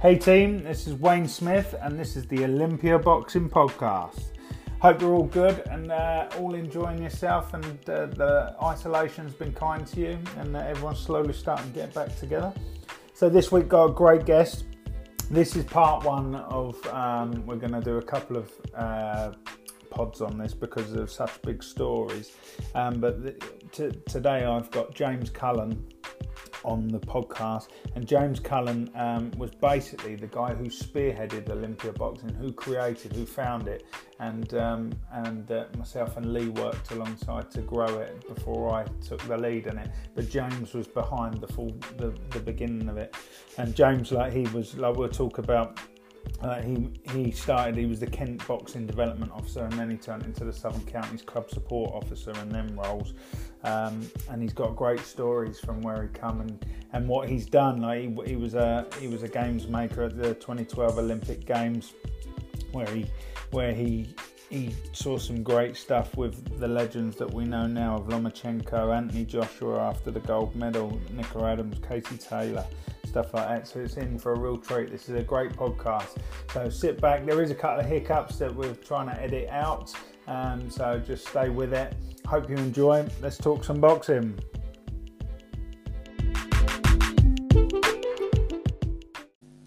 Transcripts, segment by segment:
Hey team, this is Wayne Smith, and this is the Olympia Boxing Podcast. Hope you're all good and uh, all enjoying yourself, and uh, the isolation's been kind to you, and uh, everyone's slowly starting to get back together. So this week got a great guest. This is part one of. Um, we're going to do a couple of uh, pods on this because of such big stories. Um, but the, t- today I've got James Cullen on the podcast, and James Cullen um, was basically the guy who spearheaded Olympia Boxing, who created, who found it, and um, and uh, myself and Lee worked alongside to grow it before I took the lead in it. But James was behind the full the, the beginning of it, and James like he was like we'll talk about uh, he he started. He was the Kent Boxing Development Officer, and then he turned into the Southern Counties Club Support Officer, and then roles. Um, and he's got great stories from where he come and, and what he's done. Like he, he was a he was a games maker at the 2012 Olympic Games, where he where he he saw some great stuff with the legends that we know now of Lomachenko, Anthony Joshua after the gold medal, Nicola Adams, Katie Taylor stuff like that. So it's in for a real treat. This is a great podcast. So sit back. There is a couple of hiccups that we're trying to edit out. Um, so just stay with it. Hope you enjoy. Let's talk some boxing.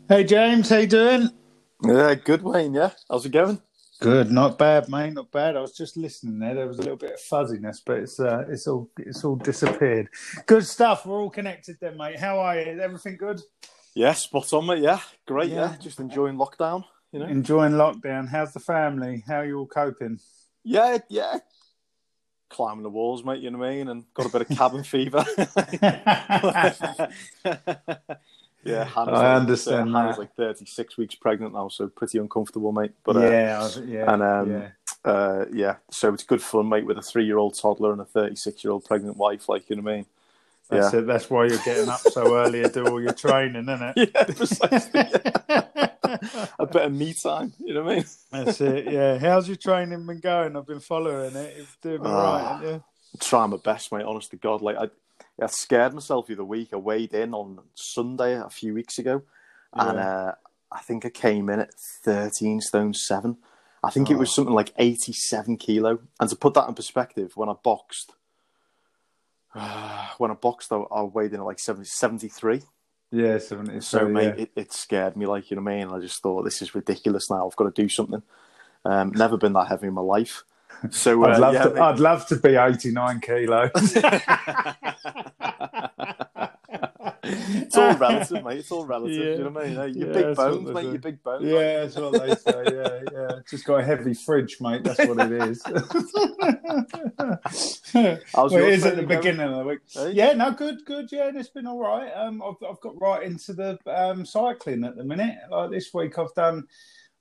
Hey James, how you doing? Yeah, good Wayne. Yeah, how's it going? Good, not bad, mate, not bad. I was just listening there. There was a little bit of fuzziness, but it's uh, it's all it's all disappeared. Good stuff. We're all connected then, mate. How are you? Is everything good? Yeah, spot on, mate. Yeah, great. Yeah, yeah. just enjoying lockdown. You know, enjoying lockdown. How's the family? How are you all coping? Yeah, yeah. Climbing the walls, mate. You know what I mean? And got a bit of cabin fever. Yeah, Hannah's I understand. Hannah's like 36 weeks pregnant now, so pretty uncomfortable, mate. But uh, yeah, yeah, and um, yeah. Uh, yeah, so it's good fun, mate, with a three-year-old toddler and a 36-year-old pregnant wife. Like you know what I mean? That's yeah. it. That's why you're getting up so early to do all your training, isn't it? Yeah, precisely. a bit of me time, you know what I mean? That's it. Yeah. How's your training been going? I've been following it. It's doing all uh, right, haven't you? Trying my best, mate. Honest to God, like I I scared myself the other week. I weighed in on Sunday a few weeks ago, yeah. and uh, I think I came in at 13 stone seven. I think oh. it was oh. something like 87 kilo. And to put that in perspective, when I boxed, uh, when I boxed, I, I weighed in at like 70, 73. Yeah, 70. So, mate, yeah. it, it, scared me, like, you know what I mean? I just thought, this is ridiculous now. I've got to do something. Um, never been that heavy in my life. So I'd, uh, love yeah, to, I'd love to be 89 kilos. it's all relative, mate. It's all relative. Yeah. You know what I mean? Your yeah, big bones, mate. Your big bones. Yeah, mate. that's what they say. Yeah, yeah. Just got a heavy fridge, mate. That's what it is. well, it is at the beginning of the week. Hey? Yeah, no, good, good. Yeah, it's been all right. Um, I've I've got right into the um cycling at the minute. Like this week, I've done.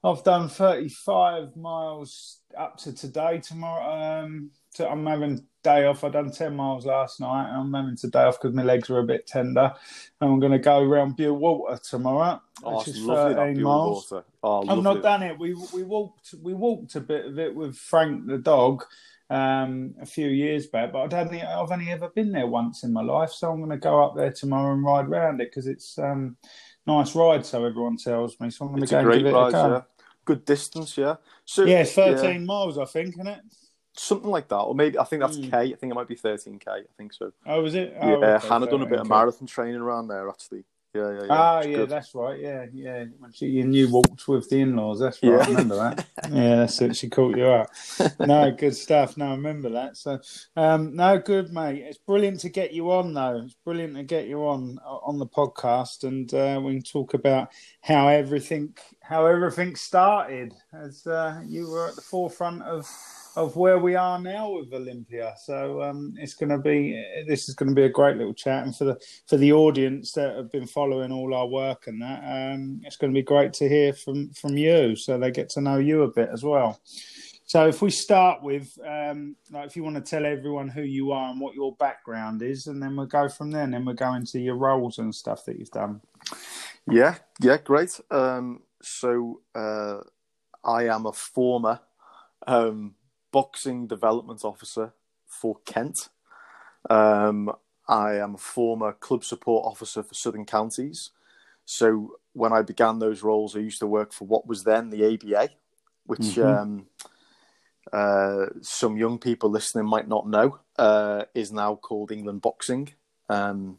I've done 35 miles up to today. Tomorrow, um, to, I'm having day off. I done 10 miles last night. I'm having today off because my legs were a bit tender. And I'm going to go around Bewl Water tomorrow, oh, which is 13 miles. Oh, I've not done it. We we walked we walked a bit of it with Frank the dog. Um, a few years back, but I'd only, I've only ever been there once in my life, so I'm going to go up there tomorrow and ride around it because it's um, nice ride, so everyone tells me. So I'm going to go and give it ride, a go. Yeah. Good distance, yeah. So yeah, it's 13 yeah. miles, I think, isn't it? Something like that, or maybe I think that's mm. K. I think it might be 13K. I think so. Oh, was it? Oh, yeah, okay, Hannah done a bit of marathon training around there actually. Yeah, yeah, yeah. Ah, yeah, good. that's right. Yeah, yeah. When she and you walked with the in-laws, that's right. Yeah. I remember that. yeah, that's it. She caught you up. No, good stuff. No, I remember that. So, um, no, good, mate. It's brilliant to get you on, though. It's brilliant to get you on on the podcast, and uh, we can talk about how everything how everything started, as uh, you were at the forefront of of where we are now with Olympia. So um, it's going to be this is going to be a great little chat, and for the for the audience that have been following all our work and that, um, it's going to be great to hear from from you, so they get to know you a bit as well. So if we start with, um, like, if you want to tell everyone who you are and what your background is, and then we'll go from there, and then we'll go into your roles and stuff that you've done. Yeah, yeah, great. Um, so uh, I am a former um, boxing development officer for Kent. Um, I am a former club support officer for Southern Counties. So when I began those roles, I used to work for what was then the ABA, which mm-hmm. um, uh, some young people listening might not know, uh, is now called England Boxing. Um,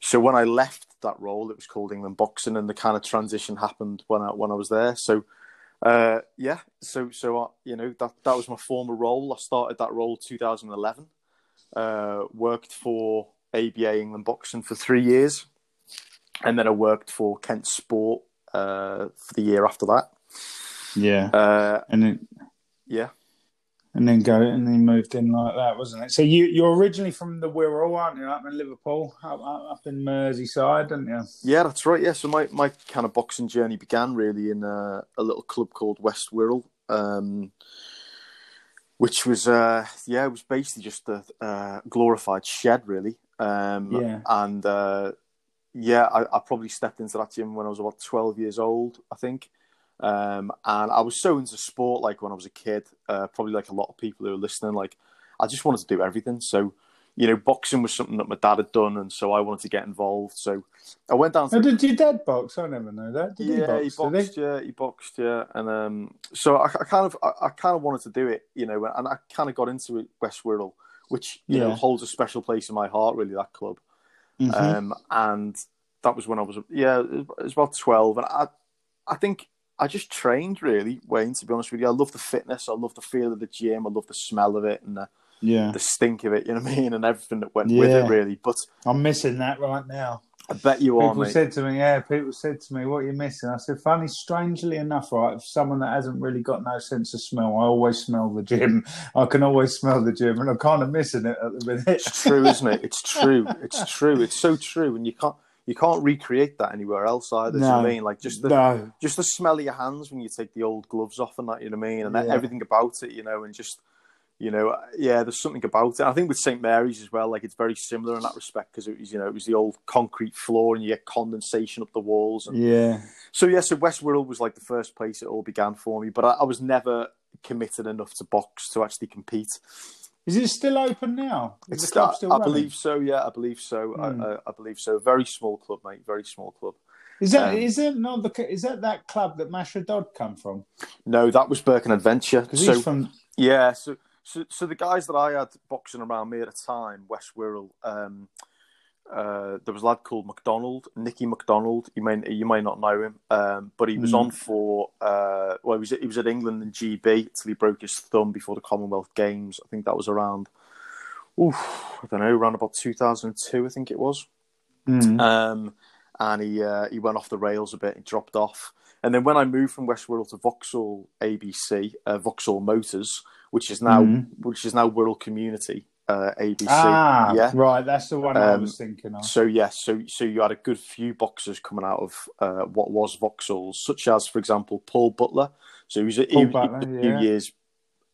so when I left that role, it was called England Boxing, and the kind of transition happened when I when I was there. So uh, yeah, so so uh, you know that that was my former role. I started that role 2011. Uh, worked for ABA England Boxing for three years, and then I worked for Kent Sport uh, for the year after that. Yeah, uh, and then yeah, and then go and then moved in like that, wasn't it? So you you're originally from the Wirral, aren't you? Up in Liverpool, up, up in Merseyside, didn't you? Yeah, that's right. Yeah, so my, my kind of boxing journey began really in a, a little club called West Wirral, um, which was uh, yeah, it was basically just a, a glorified shed, really. Um, yeah, and uh, yeah, I, I probably stepped into that gym when I was about twelve years old, I think. Um, and I was so into sport, like when I was a kid, uh, probably like a lot of people who are listening, like I just wanted to do everything. So, you know, boxing was something that my dad had done, and so I wanted to get involved. So I went down. To... Oh, did your dad box? I never know that. Did yeah, he, box, he boxed. He? Yeah, he boxed. Yeah, and um, so I, I kind of, I, I, kind of wanted to do it, you know, and I kind of got into it, West Wirral, which you yeah. know holds a special place in my heart. Really, that club. Mm-hmm. Um, and that was when I was, yeah, it was about twelve, and I, I think I just trained really, Wayne. To be honest with you, I love the fitness. I love the feel of the gym. I love the smell of it and the yeah the stink of it. You know what I mean, and everything that went yeah. with it really. But I'm missing that right now. I bet you are. People said to me, "Yeah." People said to me, "What are you missing?" I said, "Funny, strangely enough, right? If someone that hasn't really got no sense of smell, I always smell the gym. I can always smell the gym, and I'm kind of missing it at the minute." It's true, isn't it? It's true. It's true. It's so true, and you can't you can't recreate that anywhere else either. No. You know I mean? Like just the no. just the smell of your hands when you take the old gloves off and that, you know what I mean? And yeah. everything about it, you know, and just you know, yeah, there's something about it. I think with St Mary's as well, like it's very similar in that respect because it was, you know, it was the old concrete floor and you get condensation up the walls. And... Yeah. So yeah, so West Wirral was like the first place it all began for me, but I, I was never committed enough to box to actually compete. Is it still open now? Is it's still, still I believe so. Yeah, I believe so. Mm. I, I, I, believe so. Very small club, mate. Very small club. Is that um, is it not the is that that club that Masha Dodd come from? No, that was Burke and Adventure. So, he's from yeah. So so so the guys that I had boxing around me at the time, West Wirral. Um, uh, there was a lad called McDonald, Nicky McDonald. You may you may not know him, um, but he was mm. on for uh, well, he was he was at England and GB till he broke his thumb before the Commonwealth Games. I think that was around, oof, I don't know, around about 2002, I think it was. Mm. Um, and he uh, he went off the rails a bit. He dropped off, and then when I moved from West Wirral to Vauxhall ABC, uh, Vauxhall Motors, which is now mm. which is now Wirral Community uh, ABC. Ah, yeah, right. That's the one um, I was thinking of. So yes, yeah, so so you had a good few boxers coming out of uh, what was Vauxhall, such as, for example, Paul Butler. So he was, a, he, Butler, he a few yeah. years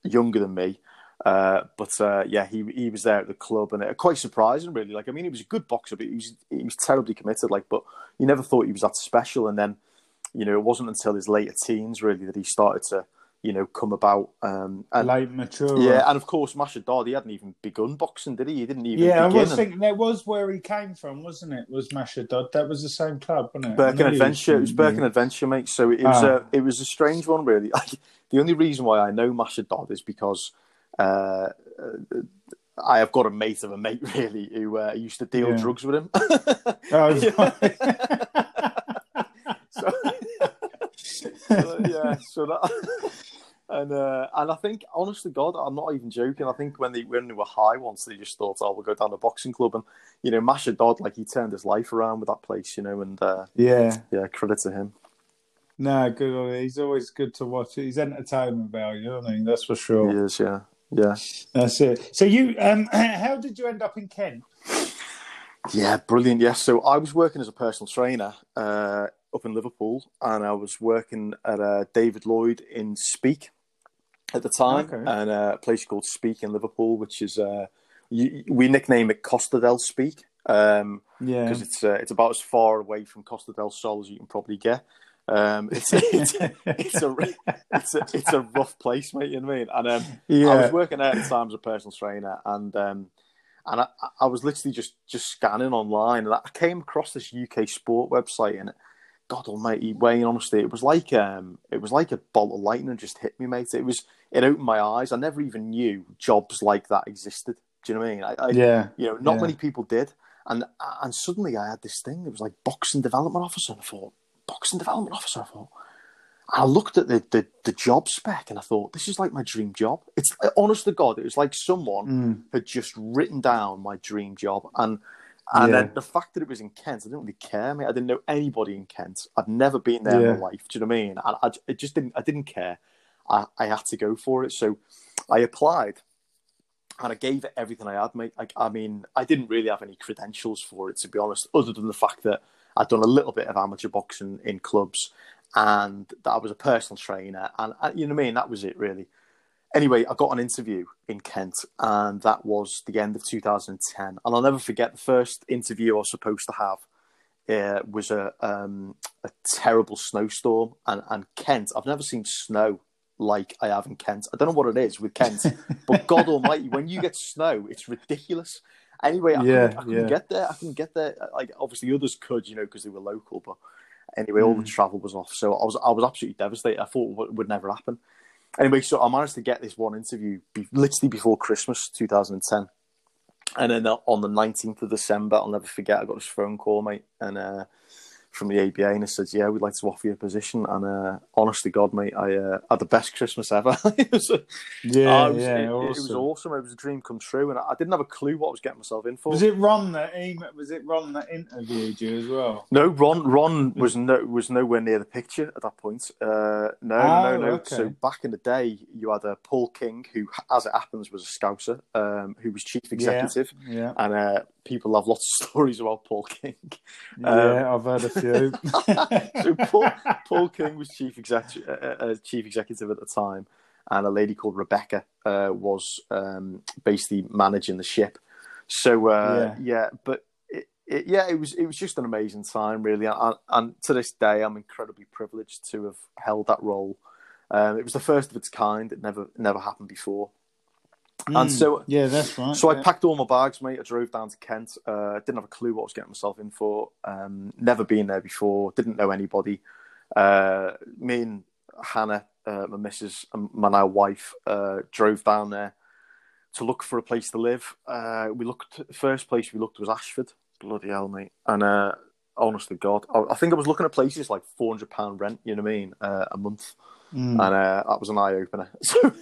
younger than me. Uh, but uh, yeah, he he was there at the club, and it, quite surprising, really. Like, I mean, he was a good boxer, but he was he was terribly committed. Like, but you never thought he was that special. And then, you know, it wasn't until his later teens really that he started to you know, come about. Um, and, Late mature. Yeah, and of course, Masha Dodd, he hadn't even begun boxing, did he? He didn't even. Yeah, I was and... thinking that was where he came from, wasn't it? Was Masha Dodd? That was the same club, wasn't it? Burke and Adventure. It was Burke and Adventure, mate. So it was ah. a it was a strange one, really. the only reason why I know Masha Dodd is because. Uh, I have got a mate of a mate, really, who uh, used to deal yeah. drugs with him. oh, so, yeah, so that and uh, and I think, honestly, God, I'm not even joking. I think when they when they were high once, they just thought, "Oh, we'll go down to boxing club." And you know, Masha Dodd, like he turned his life around with that place, you know. And uh, yeah, yeah, credit to him. No, good. On He's always good to watch. He's entertainment value. I mean, that's for sure. He is. Yeah, yeah. That's it. So you, um, how did you end up in Kent? Yeah, brilliant. Yes, so I was working as a personal trainer uh, up in Liverpool, and I was working at uh, David Lloyd in Speke at the time, okay. and uh, a place called Speke in Liverpool, which is uh, you, we nickname it Costa del Speke. Um, yeah, because it's uh, it's about as far away from Costa del Sol as you can probably get. Um, it's, it's, it's, a it's a it's a rough place, mate. You know what I mean? And um, yeah. I was working there at the time as a personal trainer, and um, and I, I was literally just just scanning online, and I came across this UK sport website, and God Almighty, Wayne. Honestly, it was like um, it was like a bolt of lightning just hit me, mate. It was it opened my eyes. I never even knew jobs like that existed. Do you know what I mean? I, I Yeah. you know, not Yeah. many people did, and and suddenly I had this thing. It was like boxing development officer. And I thought boxing development officer. I thought. I looked at the, the, the job spec and I thought, this is like my dream job. It's honest to God, it was like someone Mm. had just written down my dream job. And and Yeah. then the fact that it was in Kent, I didn't really care, mate. I didn't know anybody in Kent. I'd never been there in my life. Do you know what I mean? And I, it just didn't. I didn't care. I, I had to go for it. So I applied, and I gave it everything I had, mate. I, I mean, I didn't really have any credentials for it, to be honest, other than the fact that I'd done a little bit of amateur boxing in clubs, and that I was a personal trainer, and uh, you know what I mean. That was it, really. Anyway, I got an interview in Kent, and that was the end of 2010. And I'll never forget the first interview I was supposed to have. Uh, was a um, a terrible snowstorm, and, and Kent. I've never seen snow like I have in Kent. I don't know what it is with Kent, but God Almighty, when you get snow, it's ridiculous. Anyway, I, Yeah, couldn't, I couldn't yeah. get there. I couldn't get there. Like obviously others could, you know, because they were local. But anyway, all the Mm. travel was off, so I was I was absolutely devastated. I thought it would never happen. Anyway, so I managed to get this one interview be, literally before Christmas 2010. And then on the 19th of December, I'll never forget, I got this phone call, mate, and uh, from the ABA, and it said, "Yeah, we'd like to offer you a position." And uh, honest to God, mate, I uh, had the best Christmas ever. it was, Yeah, oh, was, yeah, it, it was awesome. awesome. It was a dream come true, and I, didn't have a clue what I was getting myself in for. Was it Ron that was it Ron that interviewed you as well? No, Ron. Ron was no was nowhere near the picture at that point. Uh, no, Oh, no, no. okay. So back in the day, you had uh, Paul King, who, as it happens, was a Scouser, um, who was chief executive, Yeah, and uh, people have lots of stories about Paul King. yeah, I've heard a few. so Paul, Paul King was chief executive, uh, uh, chief executive at the time, and a lady called Rebecca uh, was um, basically managing the ship. So uh, yeah. but it, it, yeah, it was it was just an amazing time, really, and, and to this day, I'm incredibly privileged to have held that role. Um, it was the first of its kind; it never never happened before. And Mm, so yeah, that's right. so yeah. I packed all my bags, mate. I drove down to Kent. Uh, didn't have a clue what I was getting myself in for. Um, never been there before. Didn't know anybody. Uh, me and Hannah, uh, my missus, my now wife, uh, drove down there to look for a place to live. Uh, we looked. First place we looked was Ashford. Bloody hell, mate! And uh, honest God, I, I think I was looking at places like four hundred pound rent. You know what I mean? Uh, a month, Mm. and uh, that was an eye opener. So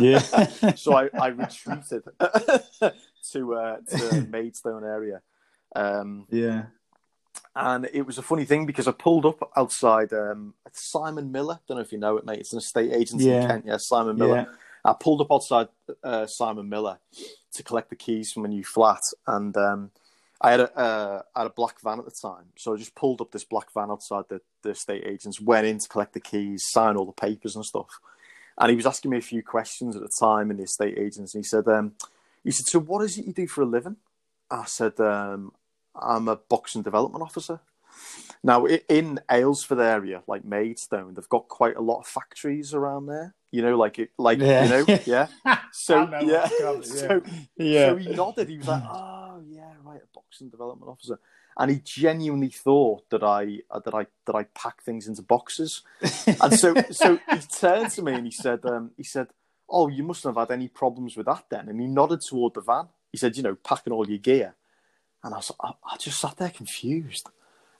yeah. so I, I retreated to uh, to Maidstone area, um, yeah. and it was a funny thing because I pulled up outside um, Simon Miller. Don't know if you know it, mate. It's an estate agency Yeah. in Kent. Yeah, Simon Miller. Yeah. I pulled up outside uh, Simon Miller to collect the keys from a new flat, and um, I had a uh, I had a black van at the time, so I just pulled up this black van outside the, the estate agents, went in to collect the keys, sign all the papers and stuff, and he was asking me a few questions at the time in the estate agents, and he said, um, he said, so what is it you do for a living? I said, um, I'm a boxing development officer. Now, in Aylesford area, like Maidstone, they've got quite a lot of factories around there. You know, like it, like Yeah. you know, yeah. So know yeah, yeah. so Yeah. so he nodded. He was like, "Oh a boxing development officer," and he genuinely thought that I uh, that I that I pack things into boxes. And so so he turned to me and he said, um, he said, "Oh, you mustn't have had any problems with that then." And he nodded toward the van. He said, "You know, packing all your gear." And I was, I, I just sat there confused.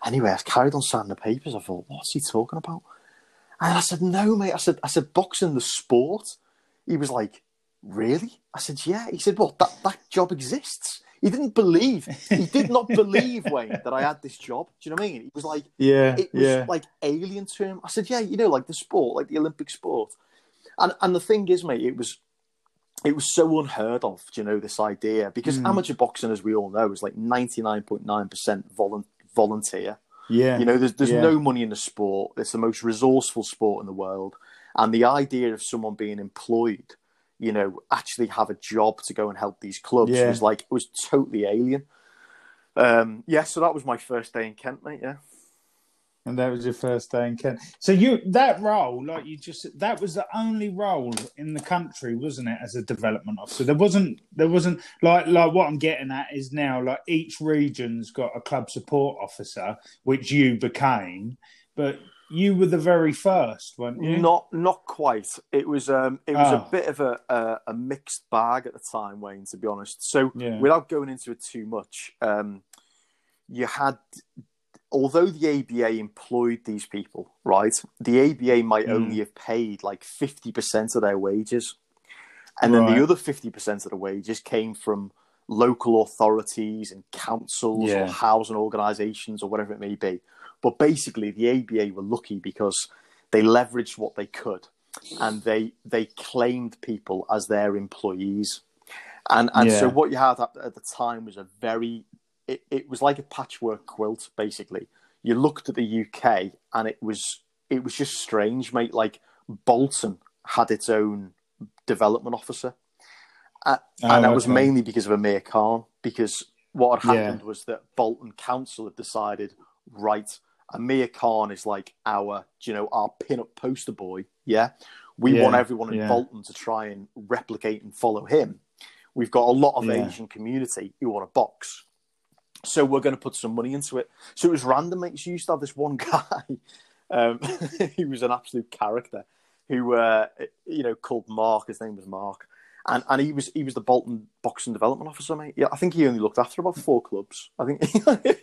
Anyway, I carried on signing the papers. I thought, what's he talking about? And I said, no, mate. I said, I said, boxing the sport. He was like, really? I said, yeah. He said, well, that, that job exists. He didn't believe, he did not believe, Wayne, that I had this job. Do you know what I mean? He was like, yeah. it was Yeah. like alien to him. I said, yeah, you know, like the sport, like the Olympic sport. And and the thing is, mate, it was it was so unheard of, do you know, this idea because Mm. amateur boxing, as we all know, is like ninety nine point nine percent volunteer. Yeah. You know, there's there's Yeah. no money in the sport. It's the most resourceful sport in the world, and the idea of someone being employed, you know, actually have a job to go and help these clubs Yeah. was like it was totally alien. Um, yeah, so that was my first day in Kent, mate. Yeah. And that was your first day in Kent. So you that role, like you just that was the only role in the country, wasn't it, as a development officer? There wasn't there wasn't like like what I'm getting at is now like each region's got a club support officer, which you became, but you were the very first, weren't you? Not not quite. It was um it was Oh. a bit of a, a a mixed bag at the time, Wayne. To be honest, so Yeah. without going into it too much, um, you had although the ABA employed these people, right? The ABA might Mm. only have paid like fifty percent of their wages, and then the other fifty percent of the wages came from local authorities and councils Yeah. or housing organisations or whatever it may be. But basically, the ABA were lucky because they leveraged what they could, and they they claimed people as their employees. And and so what you had at, at the time was a very it, it was like a patchwork quilt basically. You looked at the UK and it was it was just strange, mate. Like Bolton had its own development officer, uh, Oh, and that was okay. mainly because of Amir Khan. Because what had Yeah. happened was that Bolton Council had decided, right, Amir Khan is like our, you know, our pin-up poster boy. Yeah, we Yeah, want everyone in yeah. Bolton to try and replicate and follow him. We've got a lot of Yeah. Asian community who want a box. So we're going to put some money into it. So it was random, mate. So you used to have this one guy, um, he was an absolute character, who uh, you know called Mark. His name was Mark, and and he was he was the Bolton boxing development officer, mate. Yeah, I think he only looked after about four clubs. I think.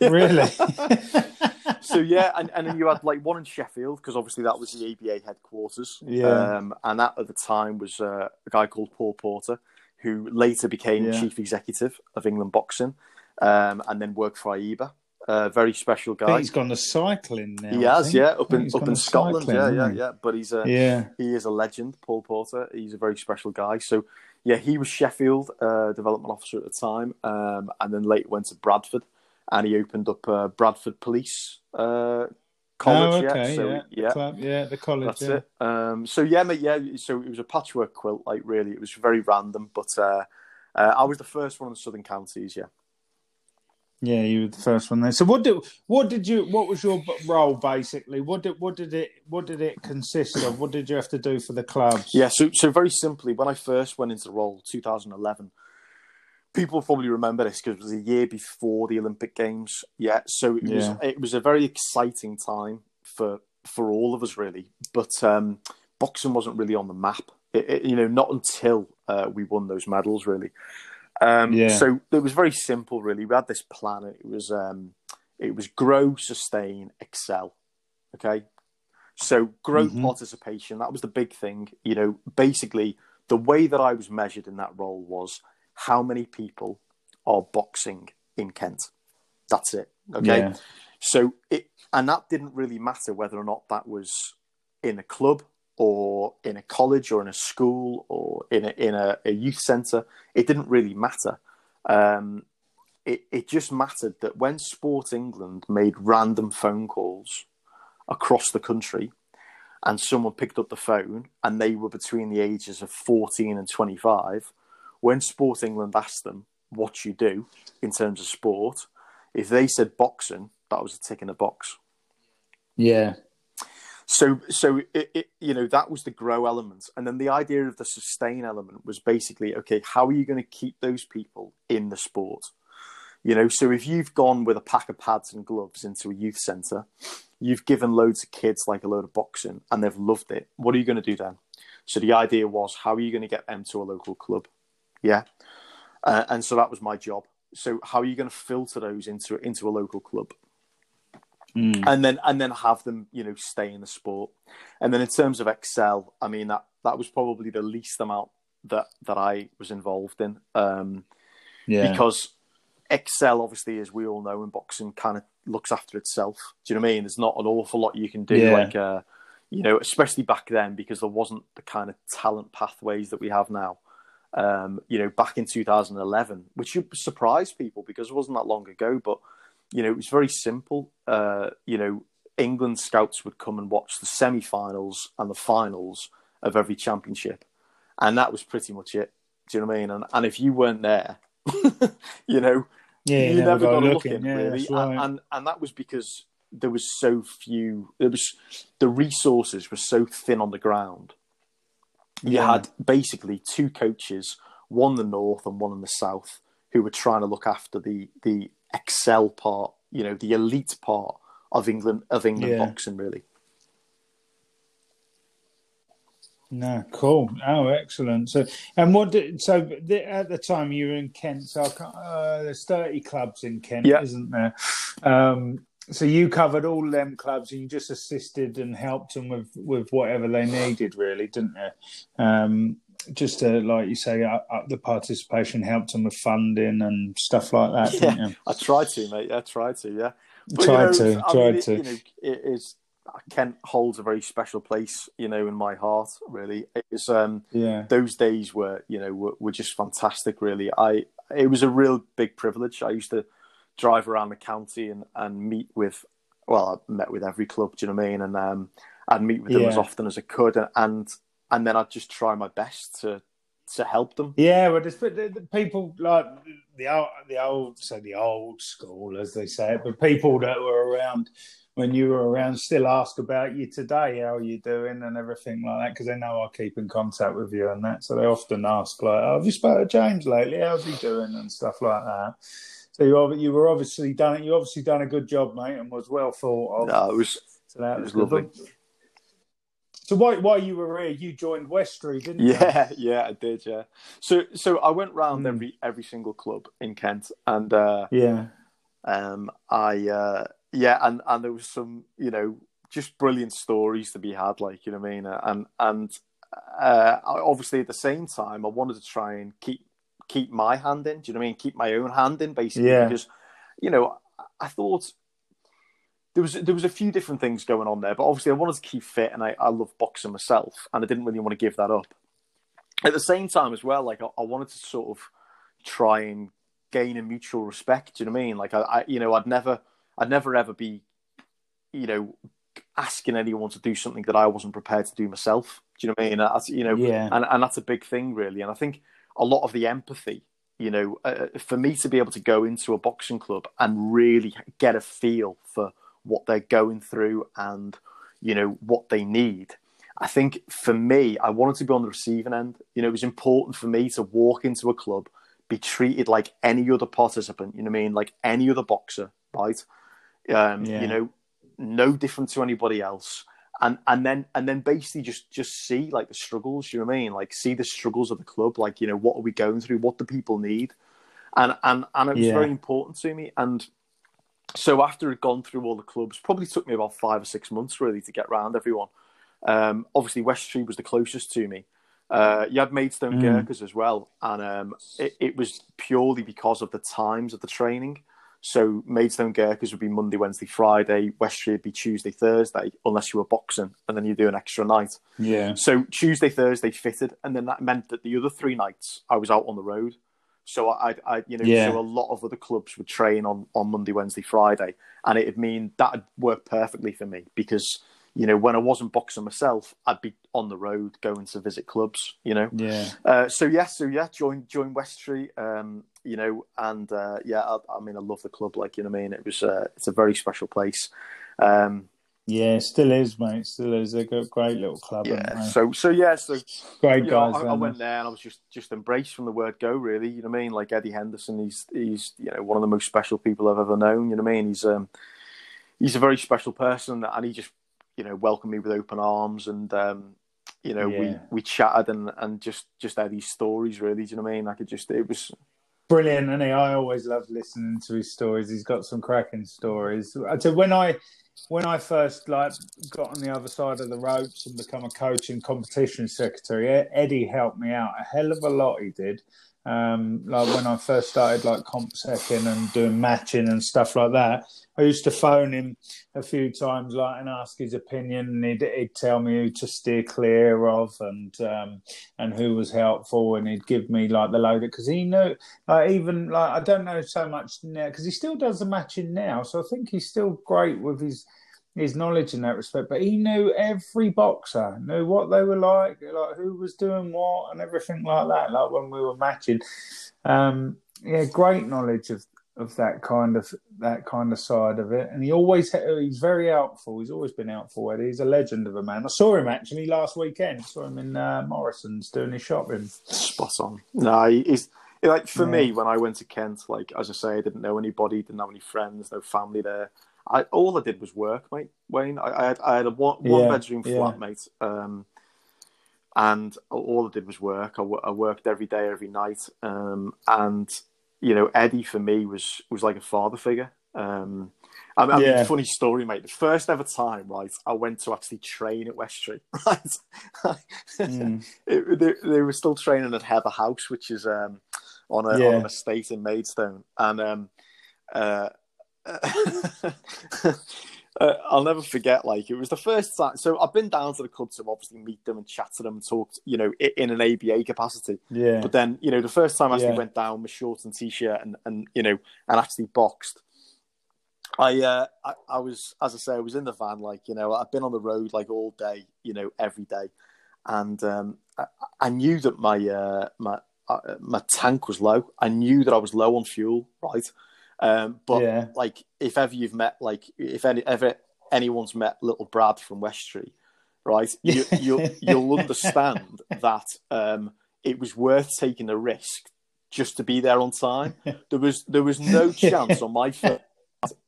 Really? so yeah, and, and then you had like one in Sheffield because obviously that was the ABA headquarters. Yeah. Um, and that at the time was uh, a guy called Paul Porter, who later became Yeah. chief executive of England Boxing, um, and then worked for AIBA. A very special guy. he's gone to cycling now. He has, yeah, up in up in Scotland, cycling, yeah, yeah, yeah. But he's a Yeah. he is a legend, Paul Porter. He's a very special guy. So yeah, he was Sheffield uh, development officer at the time, um, and then later went to Bradford, and he opened up uh, Bradford Police uh, College. oh, okay. yeah, so yeah. yeah, The club, yeah, the college. that's yeah. it. Um, so yeah, mate, yeah. So it was a patchwork quilt, like really. It was very random, but uh, uh, I was the first one in the Southern Counties. Yeah. Yeah, you were the first one there. So what did what did you what was your role basically? What did what did it what did it consist of? What did you have to do for the club? Yeah, so so very simply, when I first went into the role, 2011, people probably remember this because it was a year before the Olympic Games. Yeah, so it Yeah. was it was a very exciting time for for all of us, really. But um, boxing wasn't really on the map. It, it- you know, not until uh, we won those medals, really. Um, Yeah. So it was very simple, really. We had this plan. It was um, it was grow, sustain, excel. Okay, so growth Mhm. participation, that was the big thing. You know, basically, the way that I was measured in that role was how many people are boxing in Kent. That's it. Okay. Yeah. So it, and that didn't really matter whether or not that was in a club or in a college or in a school or in a, in a, a youth centre. It didn't really matter. Um, it, it just mattered that when Sport England made random phone calls across the country and someone picked up the phone and they were between the ages of 14 and 25, when Sport England asked them what you do in terms of sport, if they said boxing, that was a tick in a box. Yeah. So, so it, it, you know that was the grow element, and then the idea of the sustain element was basically okay. How are you going to keep those people in the sport? You know, so if you've gone with a pack of pads and gloves into a youth centre, you've given loads of kids like a load of boxing, and they've loved it. What are you going to do then? So the idea was, how are you going to get them to a local club? Yeah, uh, and so that was my job. So how are you going to filter those into into a local club? Mm. and then and then have them you know stay in the sport and then in terms of excel i mean that that was probably the least amount that that i was involved in um Yeah. because excel obviously as we all know in boxing kind of looks after itself do you know what i mean there's not an awful lot you can do Yeah. like uh you know especially back then because there wasn't the kind of talent pathways that we have now um you know back in 2011 which should surprise people because it wasn't that long ago but you know, it was very simple. Uh, you know, England scouts would come and watch the semi-finals and the finals of every championship, and that was pretty much it. Do you know what I mean? And, and if you weren't there, you know, yeah. you never, go got look looking. in Yeah, really, right. and, and and that was because there was so few. There was the resources were so thin on the ground. You Yeah. had basically two coaches, one in the north and one in the south, who were trying to look after the the excel part, you know, the elite part of England of England Yeah. boxing, really. No, cool. Oh, excellent. So, and what? Did, so, the, at the time you were in Kent, so I can't, uh, there's 30 clubs in Kent, Yeah. isn't there? Um, so you covered all them clubs, and you just assisted and helped them with with whatever they needed, really, didn't you? Um, just to, like you say, up, up the participation, helped them with funding and stuff like that, you? I tried to, mate. I tried to, yeah. Tried you to, know, I tried mean, it- to. You know, it is Kent holds a very special place, you know, in my heart. Really, it was um, Yeah, those days were, you know, were, were just fantastic. Really, I it was a real big privilege. I used to drive around the county and, and meet with, well, I met with every club. Do you know what I mean? And um, I'd meet with them Yeah. as often as I could, and and then I'd just try my best to to help them. Yeah, well, there's, the, the people like the old, the old, so the old school, as they say it, but people that were around when you were around still ask about you today, how are you doing, and everything like that, because they know I keep in contact with you and that. So they often ask, like, oh, "Have you spoken to James lately? How's he doing?" and stuff like that. So you you were obviously done you obviously done a good job, mate, and was well thought of. No, it was so that it was, was good. So while while you were here, you joined Westry, didn't you? Yeah, yeah, I did. Yeah. So, so I went round Mm. every every single club in Kent, and uh, Yeah. um, I uh, yeah, and and there was some you know just brilliant stories to be had, like you know what I mean, and and uh, obviously at the same time I wanted to try and keep keep my hand in. Do you know what I mean? Keep my own hand in, basically, Yeah. because you know I thought there was there was a few different things going on there, but obviously I wanted to keep fit, and I, I love boxing myself, and I didn't really want to give that up. At the same time, as well, like I, I wanted to sort of try and gain a mutual respect. Do you know what I mean? Like I, I, you know, I'd never, I'd never ever be, you know, asking anyone to do something that I wasn't prepared to do myself. Do you know what I mean? That's, you know, Yeah. and and that's a big thing, really. And I think a lot of the empathy, you know, uh, for me to be able to go into a boxing club and really get a feel for what they're going through and you know what they need. I think for me, I wanted to be on the receiving end. You know, it was important for me to walk into a club, be treated like any other participant. You know what I mean? Like any other boxer, right? Um, Yeah. You know, no different to anybody else. And and then and then basically just just see like the struggles. You know what I mean? Like see the struggles of the club. Like you know what are we going through? What do people need? And and and it was Yeah. very important to me. And so after I'd gone through all the clubs, probably took me about five or six months really to get round everyone. Um, obviously, West Street was the closest to me. Uh, you had Maidstone Mm. Gurkhas as well, and um, it, it was purely because of the times of the training. So Maidstone Gurkhas would be Monday, Wednesday, Friday. West Street would be Tuesday, Thursday, unless you were boxing, and then you do an extra night. Yeah. So Tuesday, Thursday fitted, and then that meant that the other three nights I was out on the road. So I, I you know, Yeah. so a lot of other clubs would train on on Monday, Wednesday, Friday, and it'd mean that'd work perfectly for me because you know when I wasn't boxing myself, I'd be on the road going to visit clubs. You know, Yeah. uh, so yeah, so yeah, join join West Street. Um, you know, and uh, yeah, I, I mean, I love the club. Like you know, what I mean, it was uh, it's a very special place. Um, Yeah, still is, mate. Still is. They've got a great little club. yeah, so so yeah, so great you know, guys. I, I went there and I was just just embraced from the word go. Really, you know what I mean? Like Eddie Henderson, he's he's you know one of the most special people I've ever known. You know what I mean? He's um he's a very special person, and he just you know welcomed me with open arms, and um you know Yeah. we we chatted and and just just Eddie's stories. Really, do you know what I mean? I could just it was Brilliant, and I always love listening to his stories. He's got some cracking stories. So when I when I first like got on the other side of the ropes and become a coach and competition secretary, Eddie helped me out a hell of a lot. He did. Um, like when I first started like comp second and doing matching and stuff like that, I used to phone him a few times, like and ask his opinion, and he'd, he'd tell me who to steer clear of and um, and who was helpful, and he'd give me like the load because he knew like even like I don't know so much now because he still does the matching now, so I think he's still great with his his knowledge in that respect. But he knew every boxer, knew what they were like, like who was doing what, and everything like that. Like when we were matching, um, yeah, great knowledge of of that kind of that kind of side of it, and he always he's very helpful. He's always been helpful. Eddie. He's a legend of a man. I saw him actually last weekend. I saw him in uh, Morrison's doing his shopping. Spot on. No, he's like for yeah. me when I went to Kent. Like as I say, I didn't know anybody, didn't have any friends, no family there. I all I did was work, mate. Wayne, I, I had I had a one, one bedroom flat, yeah. mate. Um, and all I did was work. I, I worked every day, every night, um, and you know, Eddie for me was was like a father figure. Um, I mean, yeah. funny story, mate. The first ever time, right, I went to actually train at West Street. right? mm. it, they, they, were still training at Heather House, which is um, on, a, yeah. on an estate in Maidstone, and um, uh, uh, I'll never forget. Like it was the first time. So I've been down to the club to obviously meet them and chat to them and talk. You know, in an ABA capacity. Yeah. But then you know, the first time I actually yeah. went down with shorts and t-shirt and and you know and actually boxed. I, uh, I I was as I say I was in the van like you know I've been on the road like all day you know every day, and um, I, I knew that my uh, my uh, my tank was low. I knew that I was low on fuel, right? Um, but yeah. like, if ever you've met, like, if any ever anyone's met little Brad from Westbury, right? You, you'll you'll understand that um, it was worth taking the risk just to be there on time. There was there was no chance on my first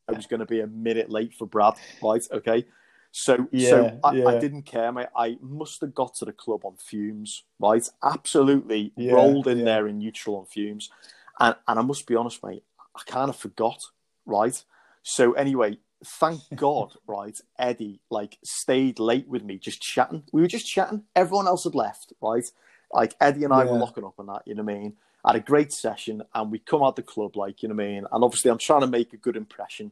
I was going to be a minute late for Brad, right? Okay. So, yeah, so I, yeah. I, didn't care, mate. I must have got to the club on fumes, right? Absolutely yeah, rolled in there in neutral on fumes. And, and I must be honest, mate, I kind of forgot, right? So anyway, thank God, right? Eddie like stayed late with me, just chatting. We were just chatting. Everyone else had left, right? Like Eddie and I yeah. were locking up on that. You know what I mean? I had a great session, and we come out the club, like you know what I mean. And obviously, I'm trying to make a good impression.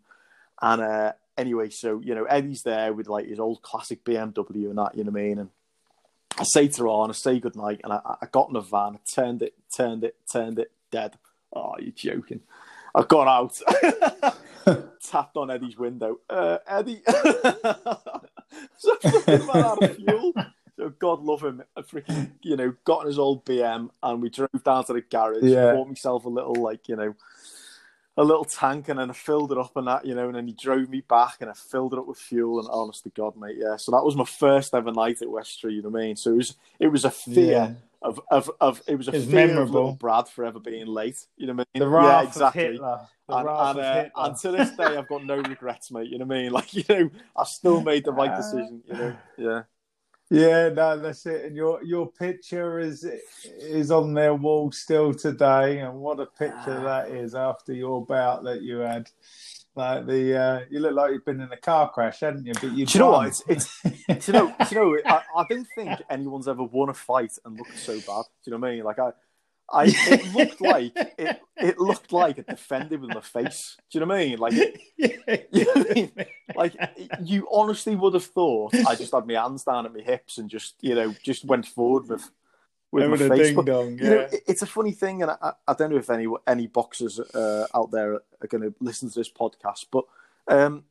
And uh, anyway, so you know, Eddie's there with like his old classic BMW and that, you know what I mean. And I say to her, I say good night, and I, I got in the van, I turned it, turned it, turned it, dead. Oh, you're joking. I got out, tapped on Eddie's window. Uh, Eddie, so out of fuel. So God love him. I freaking, you know, got in his old BM and we drove down to the garage. Yeah. Bought myself a little, like, you know, a little tank and then I filled it up and that, you know, and then he drove me back and I filled it up with fuel and honest to God, mate, yeah. So that was my first ever night at Westbury, you know what I mean? So it was it was a fear yeah of, of, of it was a it's fear memorable. of little Brad forever being late. You know what I mean? The wrath yeah, exactly. of Hitler. And, and, uh, and to this day, I've got no regrets, mate. You know what I mean? Like you know, I still made the right decision. You know, yeah. Yeah, no, that's it. And your your picture is is on their wall still today, and what a picture that is after your bout that you had. Like the uh, you look like you've been in a car crash, hadn't you? But you. Do you know what? It's, it's you know, you know. I, I don't think anyone's ever won a fight and looked so bad. Do you know what I mean? Like I, I it looked like it. It looked like it defended with my face. Do you know what I mean? Like, you know I mean? like you honestly would have thought I just had my hands down at my hips and just you know just went forward with with my face. But, dong, yeah. you know, it's a funny thing, and I, I, don't know if any any boxers uh, out there are going to listen to this podcast, but um,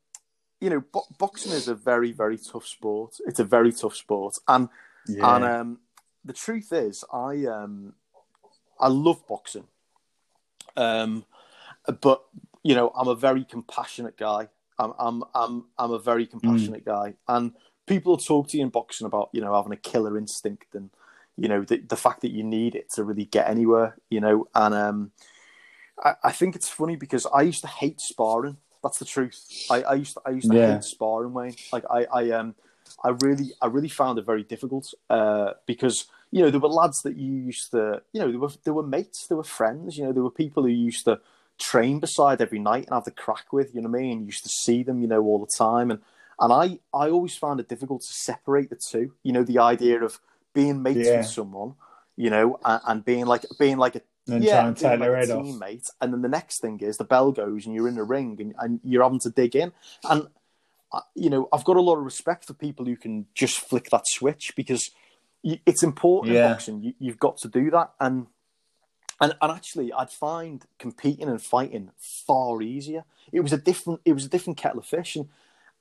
you know, bo- boxing is a very very tough sport. It's a very tough sport, and yeah. and um, the truth is, I um, I love boxing, um, but you know, I'm a very compassionate guy. I'm I'm I'm I'm a very compassionate mm. guy, and people talk to you in boxing about you know having a killer instinct and you know the, the fact that you need it to really get anywhere you know and um, I, I, think it's funny because i used to hate sparring that's the truth i, I used to i used to yeah. hate sparring way like i i um i really i really found it very difficult uh, because you know there were lads that you used to you know there were there were mates there were friends you know there were people who used to train beside every night and have the crack with you know what i mean you used to see them you know all the time and and i i always found it difficult to separate the two you know the idea of being mates yeah. with someone, you know, and, and, being like being like a and yeah, being like a teammate, off. and then the next thing is the bell goes and you're in the ring and, and you're having to dig in, and uh, you know I've got a lot of respect for people who can just flick that switch because it's important yeah. in boxing. You, you've got to do that, and and and actually, I'd find competing and fighting far easier. It was a different, it was a different kettle of fish, and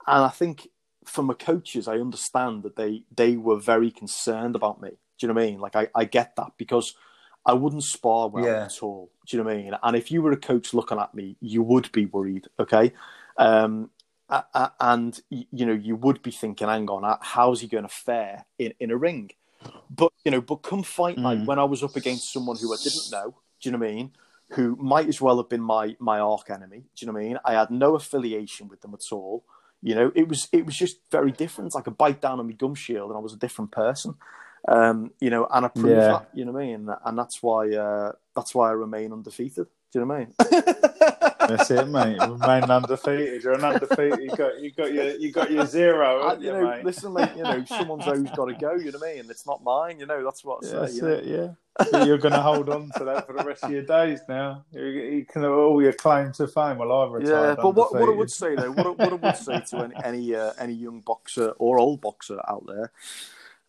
and I think from the coaches, I understand that they they were very concerned about me. Do you know what I mean? Like I, I get that because I wouldn't spar well Yeah. at all. Do you know what I mean? And if you were a coach looking at me, you would be worried. Okay. Um, and you know you would be thinking, "Hang on, how's he going to fare in, in a ring?" But you know, but come fight night Mm. when I was up against someone who I didn't know. Do you know what I mean? Who might as well have been my my arch enemy. Do you know what I mean? I had no affiliation with them at all. You know, it was it was just very different. I could bite down on my gum shield, and I was a different person. Um, you know, and I proved Yeah. that. You know what I mean? And that's why uh, that's why I remain undefeated. Do you know what I mean? That's it, mate. Remain undefeated. You're an undefeated. You got you got your you got your zero, I, you you, know, mate? listen, mate. You know, someone's always got to go. You know what I mean? It's not mine. You know, that's what I Yeah, say. that's you know? it. Yeah, But you're going to hold on to that for the rest of your days now. You, you can have all your claim to fame. Well, I've retired. Yeah, but what, what I would say though, what, I- what I would say to any any, uh, any young boxer or old boxer out there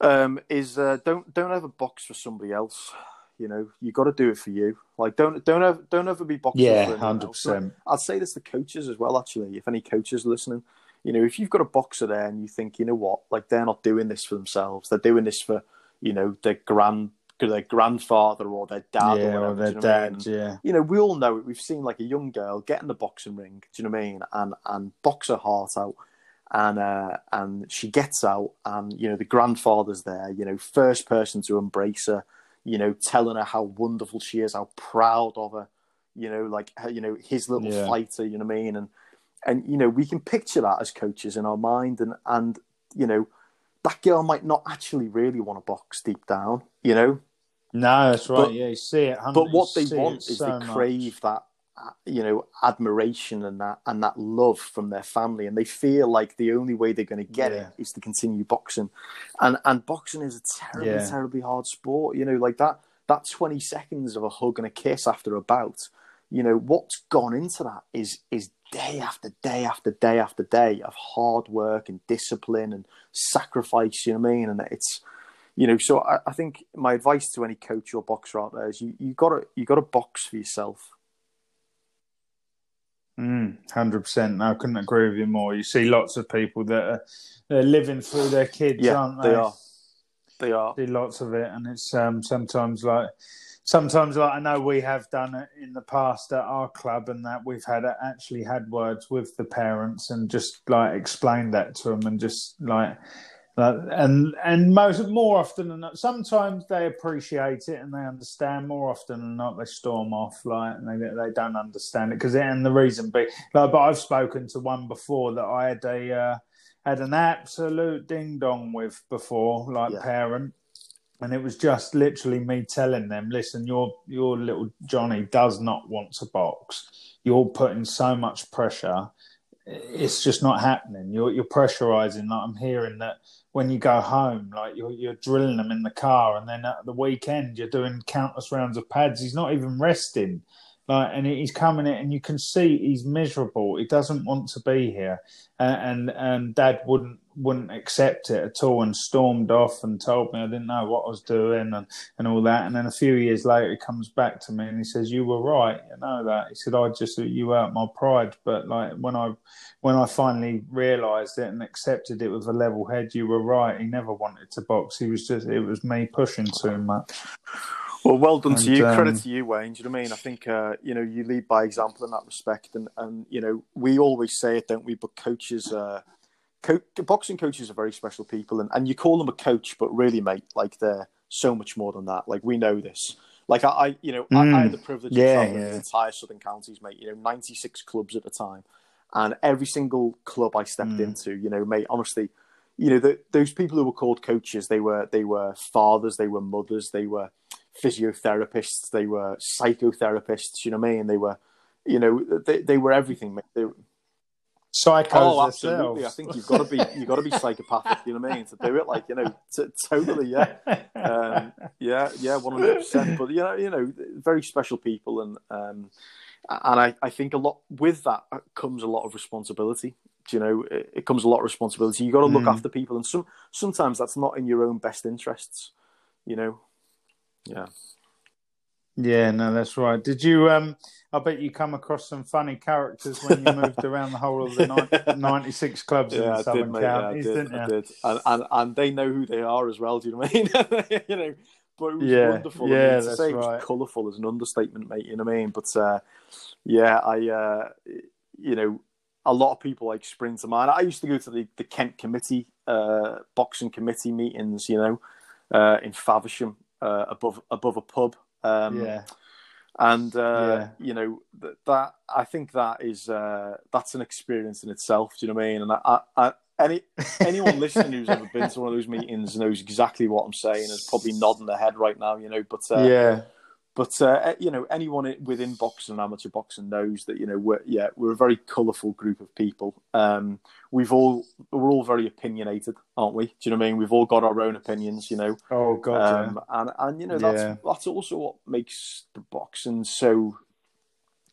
um, is uh, don't don't ever box for somebody else. You know, you got to do it for you. Like don't don't ever don't ever be boxing. Yeah, hundred percent. I'd say this to coaches as well. Actually, if any coaches are listening, you know, if you've got a boxer there and you think, you know what, like they're not doing this for themselves, they're doing this for you know their grand their grandfather or their dad Yeah, or or their you know what I mean? dad. Yeah, you know, we all know it. We've seen like a young girl get in the boxing ring. Do you know what I mean? And and box her heart out, and uh, and she gets out, and you know the grandfather's there. You know, first person to embrace her. You know, telling her how wonderful she is, how proud of her. You know, like you know his little Yeah. fighter. You know what I mean? And and you know we can picture that as coaches in our mind, and and you know that girl might not actually really want to box deep down. You know, no, that's right. But- yeah, you see it. but what they want is so they much. crave that you know admiration and that and that love from their family and they feel like the only way they're going to get Yeah. it is to continue boxing and and boxing is a terribly Yeah. terribly hard sport you know like that that 20 seconds of a hug and a kiss after a bout you know what's gone into that is is day after day after day after day of hard work and discipline and sacrifice you know what i mean and it's you know so I, I think my advice to any coach or boxer out there is you, you gotta you gotta box for yourself Hundred percent. I couldn't agree with you more. You see lots of people that are they're living through their kids, yeah aren't they? they are they are See lots of it, and it's um, sometimes like sometimes like I know we have done it in the past at our club, and that we've had actually had words with the parents and just like explained that to them, and just like. And and most more often than not, sometimes they appreciate it and they understand. More often than not, they storm off like and they they don't understand it because and the reason be like. But I've spoken to one before that I had a uh, had an absolute ding dong with before, like Yeah. parent, and it was just literally me telling them, "Listen, your your little Johnny does not want to box. You're putting so much pressure. It's just not happening. You're you're pressurizing. Like I'm hearing that when you go home, like you're you're drilling them in the car, and then at the weekend you're doing countless rounds of pads. He's not even resting." Like, and he's coming in, and you can see he's miserable. He doesn't want to be here, uh, and and Dad wouldn't wouldn't accept it at all, and stormed off and told me I didn't know what I was doing, and, and all that. And then a few years later, he comes back to me and he says, "You were right, you know that." He said, "I just you hurt my pride, but like when I when I finally realised it and accepted it with a level head, you were right. He never wanted to box. He was just it was me pushing too much." Well, well done to you. um, Credit to you, Wayne. Do you know what I mean? I think uh, you know you lead by example in that respect, and and you know we always say it, don't we? But coaches, uh, co- boxing coaches are very special people, and, and you call them a coach, but really, mate, like they're so much more than that. Like we know this. Like I, I you know, I, I had the privilege Mm. Yeah, of traveling yeah. the entire southern counties, mate. You know, ninety six clubs at the time, and every single club I stepped Mm. into, you know, mate, honestly, you know, the, those people who were called coaches, they were they were fathers, they were mothers, they were physiotherapists, they were psychotherapists. You know what I mean? They were, you know, they they were everything. Mate. They, Psychos oh, absolutely. themselves. I think you've got to be you've got to be psychopathic. You know what I mean? To do it, like you know, t- totally, yeah, um, yeah, yeah, one hundred percent. But you know, you know, very special people, and um, and I, I think a lot with that comes a lot of responsibility. Do you know, it, it comes a lot of responsibility. You got to look Mm. after people, and some sometimes that's not in your own best interests. You know, yeah. Yeah, no, that's right. Did you? Um, I bet you come across some funny characters when you moved around the whole of the ni- ninety-six clubs in Yeah, the southern did, mate. Yeah, I counties, did. didn't you? I did. And, and and they know who they are as well. Do you know what I mean? you know, but it was Yeah, wonderful. yeah, I mean, to that's say it right. was colourful is an understatement, mate. You know what I mean? But uh, yeah, I, uh, you know, a lot of people like spring to mind. I used to go to the, the Kent committee, uh, boxing committee meetings, you know, uh, in Faversham, uh, above above a pub. Um, yeah, and uh, Yeah. you know th- that I think that is uh, that's an experience in itself. Do you know what I mean? And I, I, I, any anyone listening who's ever been to one of those meetings knows exactly what I'm saying. Is probably nodding their head right now. You know, but uh, yeah, but uh, you know anyone within boxing and amateur boxing knows that you know we're yeah we're a very colourful group of people. Um, we've all we're all very opinionated, aren't we? Do you know what I mean? We've all got our own opinions. You know. Oh god, Um, and and you know that's Yeah. that's also what makes the boxing so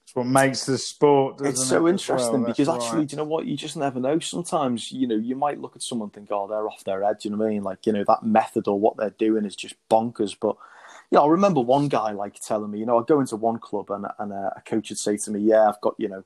It's what makes the sport. It's so as interesting well? because actually, right. do you know what? You just never know. Sometimes, you know, you might look at someone and think, oh, they're off their head. Do you know what I mean? Like, you know, that method or what they're doing is just bonkers. But, yeah, I remember one guy like telling me, you know, I'd go into one club and, and uh, a coach would say to me, yeah, I've got, you know,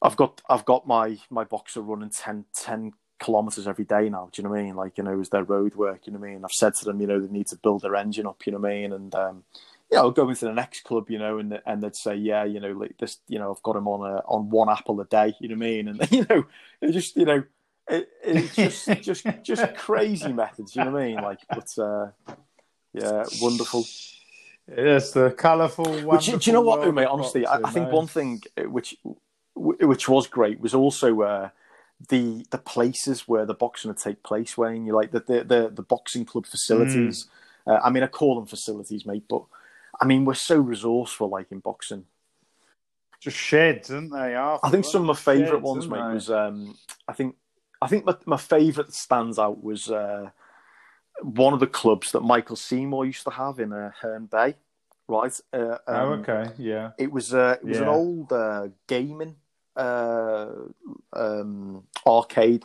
I've got, I've got my, my boxer running 10, 10 kilometers every day now. Do you know what I mean? Like, you know, is their road work, you know what I mean? I've said to them, you know, they need to build their engine up, you know what I mean? And, um, you know, go into the next club, you know, and and they'd say, yeah, you know, like this, you know, I've got him on a, on one apple a day, you know what I mean? And you know, it just, you know, it, it's just just just crazy methods, you know what I mean? Like, but uh, yeah, wonderful. It's the colourful. Which, do you know what, mate? Honestly, I, I think no? one thing uh, which which was great was also uh, the the places where the boxing would take place. Wayne, you like the the the, the boxing club facilities. Mm. Uh, I mean, I call them facilities, mate, but I mean we're so resourceful, like in boxing. just sheds, aren't they? After I think some of my favourite ones, mate, they? was um, I think I think my, my favourite that stands out was uh, one of the clubs that Michael Seymour used to have in uh, Herne Bay, right? Uh, oh, um, okay, yeah, It was uh, it was an old uh, gaming uh, um, arcade.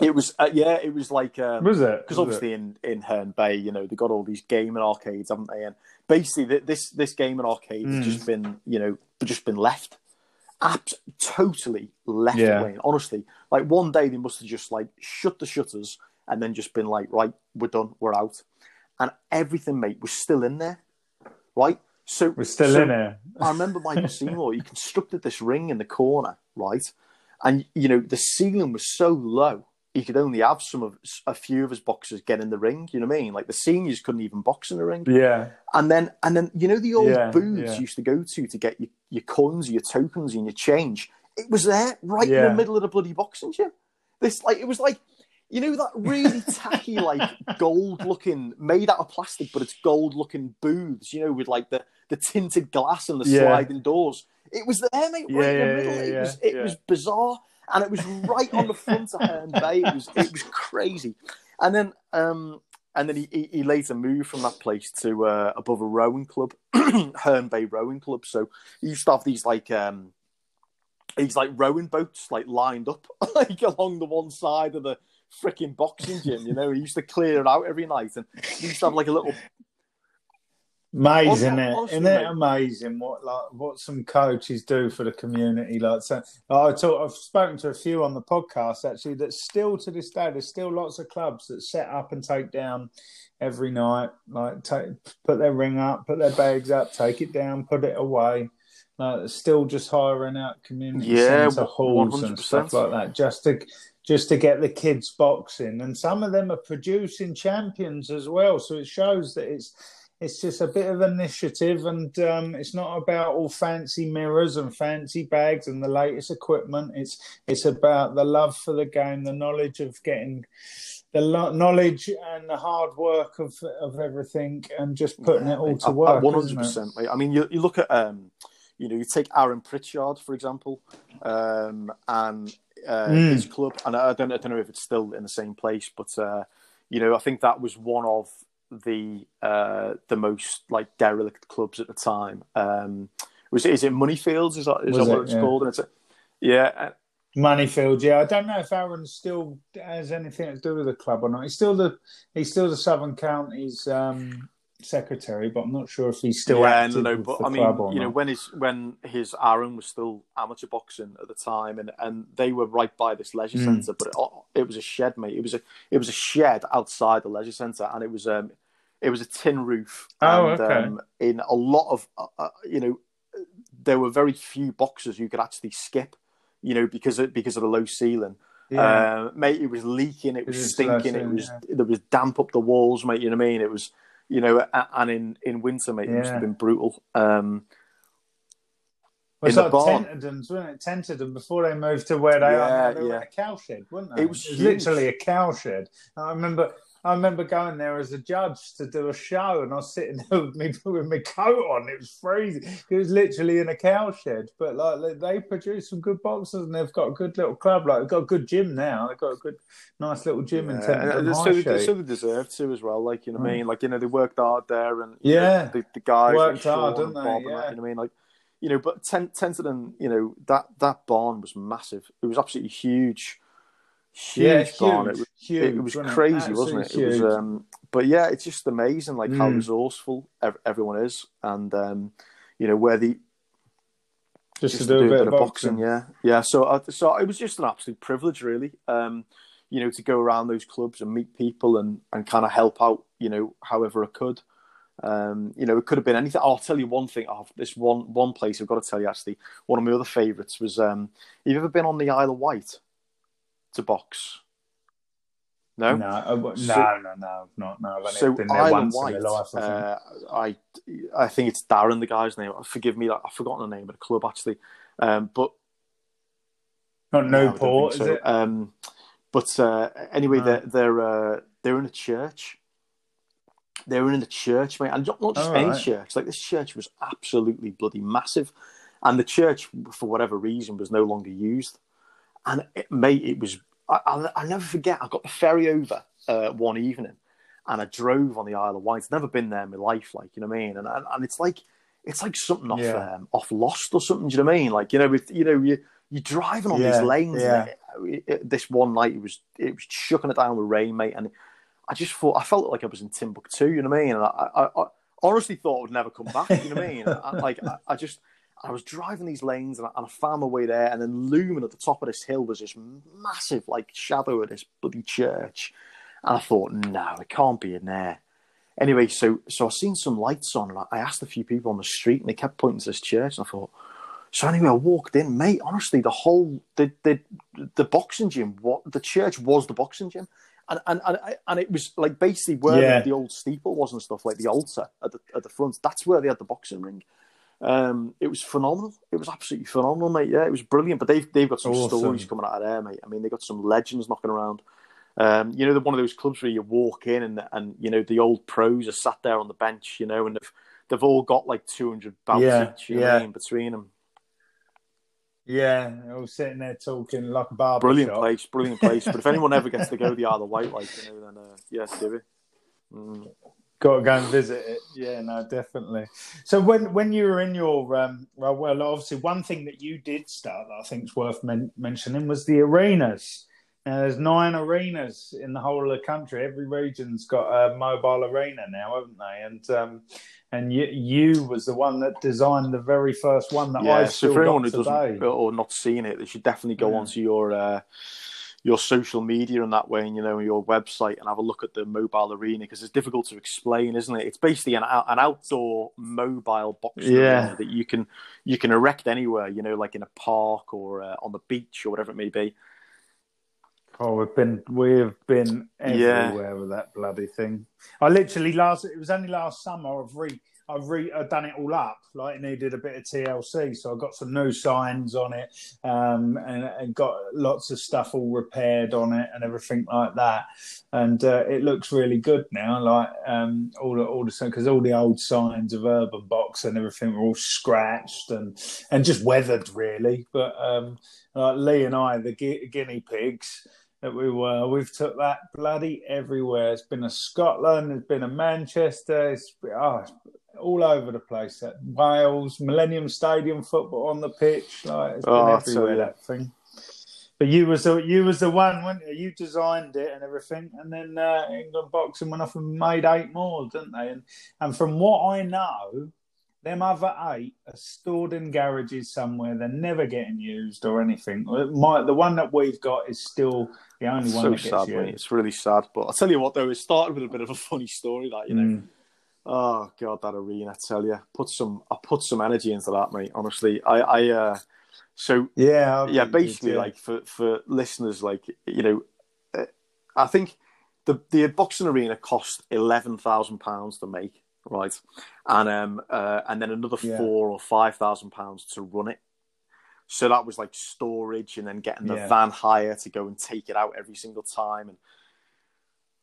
It was uh, yeah, it was like um, was it? because obviously in in Herne Bay, you know, they got all these gaming arcades, haven't they? And basically, th- this this gaming arcade has Mm. just been, you know, just been left, Abs- totally left. Yeah. Wayne, honestly, like one day they must have just like shut the shutters and then just been like, right, we're done, we're out, and everything, mate, was still in there, right? So We're still so in there. I remember Michael Seymour. He constructed this ring in the corner, right? And you know the ceiling was so low, he could only have some of a few of his boxers get in the ring. You know what I mean? Like the seniors couldn't even box in the ring. Yeah, And then, and then you know the old Yeah, booths yeah. you used to go to to get your, your coins, your tokens, and your change. It was there, right in the middle of the bloody boxing gym. This like it was like. You know that really tacky, like gold-looking, made out of plastic, but it's gold-looking booths. You know, with like the, the tinted glass and the Yeah. sliding doors. It was there, mate, right Yeah, in the middle. yeah, it was it was bizarre, and it was right on the front of Herne Bay. It was it was crazy, and then um and then he, he, he later moved from that place to uh, above a rowing club, Herne Bay Rowing Club. So he used to have these like um these like rowing boats like lined up like along the one side of the freaking boxing gym. You know, he used to clear it out every night, and he used to have like a little amazing, Hon- it? honestly, Isn't it amazing what like what some coaches do for the community? Like, so I talk, I've spoken to a few on the podcast actually. That still to this day, there's still lots of clubs that set up and take down every night. Like, take put their ring up, put their bags up, take it down, put it away. Like, still just hiring out community Yeah, centre halls and 100%. stuff like that, just to just to get the kids boxing. And some of them are producing champions as well. So it shows that it's it's just a bit of initiative and um, it's not about all fancy mirrors and fancy bags and the latest equipment it's it's about the love for the game the knowledge of getting the lo- knowledge and the hard work of of everything and just putting it all to work One isn't hundred it? percent, mate. I mean, you, you look at um, you know, you take Aaron Pritchard for example, um, and uh, Mm. his club, and I don't, I don't know if it's still in the same place, but uh, you know, I think that was one of the uh, the most like derelict clubs at the time. Um, was it, is it Moneyfields? Is that is that what it's Yeah. called? And it's a, yeah, uh, Moneyfield, yeah. I don't know if Aaron still has anything to do with the club or not. He's still the he's still the Southern Counties um, secretary, but I'm not sure if he's still yeah, active no, but I mean, you know, not. when his when his Aaron was still amateur boxing at the time, and, and they were right by this leisure Mm. centre, but it, it was a shed, mate. It was a it was a shed outside the leisure centre, and it was um it was a tin roof. Oh, and, okay. Um, in a lot of uh, uh, you know, there were very few boxes you could actually skip, you know, because of, because of the low ceiling. yeah. Uh, mate, it was leaking, it was It stinking, it was ceiling, there was damp up the walls, mate. You know what I mean? It was, you know, and in in winter, mate, it must have been brutal. Um, Well, it's in like the barn. Tenterden's, wasn't it? Tenterden before they moved to where they Yeah, are. They were yeah. in a cowshed, weren't they? It was huge. literally a cow cowshed. I remember. I remember going there as a judge to do a show, and I was sitting there with me with my coat on. It was freezing. It was literally in a cowshed. But like they- produce some good boxers, and they've got a good little club. Like they've got a good gym now. They've got a good, nice little gym in yeah, Tenterden and so, they, Street. so they deserve to as well. Like you know what I Mm. mean? Like you know they worked hard there, and you know, Yeah. the, the guys Worked like hard, didn't they? Bob and that, Yeah. you know what I mean? Like you know, but Ten, Tenterden, you know that that barn was massive. It was absolutely huge, huge yeah, barn. huge, It was huge. it, was crazy, wasn't it? Absolutely It was, um, but yeah, it's just amazing, like how Mm. resourceful ev- everyone is, and um, you know where the just, just to do a bit, of of boxing. yeah, yeah. So, uh, so it was just an absolute privilege, really. Um, you know, to go around those clubs and meet people and and kind of help out, you know, however I could. Um, you know, it could have been anything. I'll tell you one thing. Oh, this one one place I've got to tell you actually. One of my other favourites was. Um, have you ever been on the Isle of Wight to box? No. No, uh, no, So- no, no, not no. I've So been there Isle of once Wight, in my life. I think. uh, I I think it's Darren, the guy's name. Forgive me, I've forgotten the name of the club actually. Um, but not no, Newport, think is it? Um, but uh, anyway, No. they're they're uh, they're in a church. They were in a church, mate, and not, not just All any right. church. Like this church was absolutely bloody massive, and the church, for whatever reason, was no longer used. And it, mate, it was. I, I'll, I'll never forget. I got the ferry over uh, one evening, and I drove on the Isle of Wight. I'd never been there in my life, like you know what I mean. And and, and it's like it's like something off Yeah. um, off Lost or something. Do you know what I mean? Like you know, with you know you you're driving on Yeah, these lanes. yeah. and it- it- this one night it was it was chucking it down with rain, mate, and I just thought I felt like I was in Timbuktu. You know what I mean? And I, I, I honestly thought I would never come back. You know what I mean? I, like I, I just. I was driving these lanes and I, and I found my way there, and then looming at the top of this hill was this massive, like, shadow of this bloody church. And I thought, no, it can't be in there. Anyway, so so I seen some lights on, and I- I asked a few people on the street, and they kept pointing to this church, and I thought. So anyway, I walked in, mate. Honestly, the whole the the the boxing gym, what the church was the boxing gym, and and and, and it was like basically where Yeah. the, the old steeple was and stuff, like the altar at the at the front. That's where they had the boxing ring. Um, it was phenomenal. It was absolutely phenomenal, mate. Yeah, it was brilliant. But they've they've got some Awesome. stories coming out of there, mate. I mean, they've got some legends knocking around. Um, you know, they're one of those clubs where you walk in and and you know the old pros are sat there on the bench, you know, and they've they've all got like two hundred bouts Yeah, each, you know what I yeah. mean, between them. Yeah, I was sitting there talking like a barber Brilliant shop. place, brilliant place. but if anyone ever gets to go the Isle of Wight, like you know, then uh, yeah, do it. Mm. Got to go and visit it. Yeah, no, definitely. So when when you were in your um, well, well, obviously one thing that you did start that I think is worth men- mentioning was the arenas. Now, there's nine arenas in the whole of the country. Every region's got a mobile arena now, haven't they? And um, and you, you was the one that designed the very first one that Yeah, I so still for anyone who today. doesn't or not seen it, they should definitely go Yeah. onto your uh, your social media and that way, and you know your website, and have a look at the mobile arena because it's difficult to explain, isn't it? It's basically an an outdoor mobile boxing Yeah. that you can you can erect anywhere, you know, like in a park or uh, on the beach or whatever it may be. Oh, we've been we've been Yeah. everywhere with that bloody thing. I literally last it was only last summer I've re I've re I've done it all up. Like it needed a bit of TLC, so I got some new signs on it, um, and, and got lots of stuff all repaired on it and everything like that. And uh, it looks really good now. Like um, all the all the because all the old signs of Urban Box and everything were all scratched and and just weathered really. But um, like Lee and I, the gu- guinea pigs that we were. We've took that bloody everywhere. It's been a Scotland, it's been a Manchester, it's oh, all over the place. At Wales, Millennium Stadium football on the pitch, like it's been Oh, everywhere. That thing. But you was the you was the one, weren't you? You designed it and everything, and then uh, England Boxing went off and made eight more, didn't they? And and from what I know, them other eight are stored in garages somewhere. They're never getting used or anything. My the one that we've got is still the only one so that gets sad, used. mate. It's really sad. But I'll tell you what, though, it started with a bit of a funny story. Like you know, Mm. Oh god, that arena. I tell you, put some, I put some energy into that, mate. Honestly, I, I, uh, so Yeah, yeah, basically, like for for listeners, like you know, uh, I think the the boxing arena cost eleven thousand pounds to make, right, and um uh, and then another Yeah. four or five thousand pounds to run it. So that was like storage, and then getting the Yeah. van hire to go and take it out every single time, and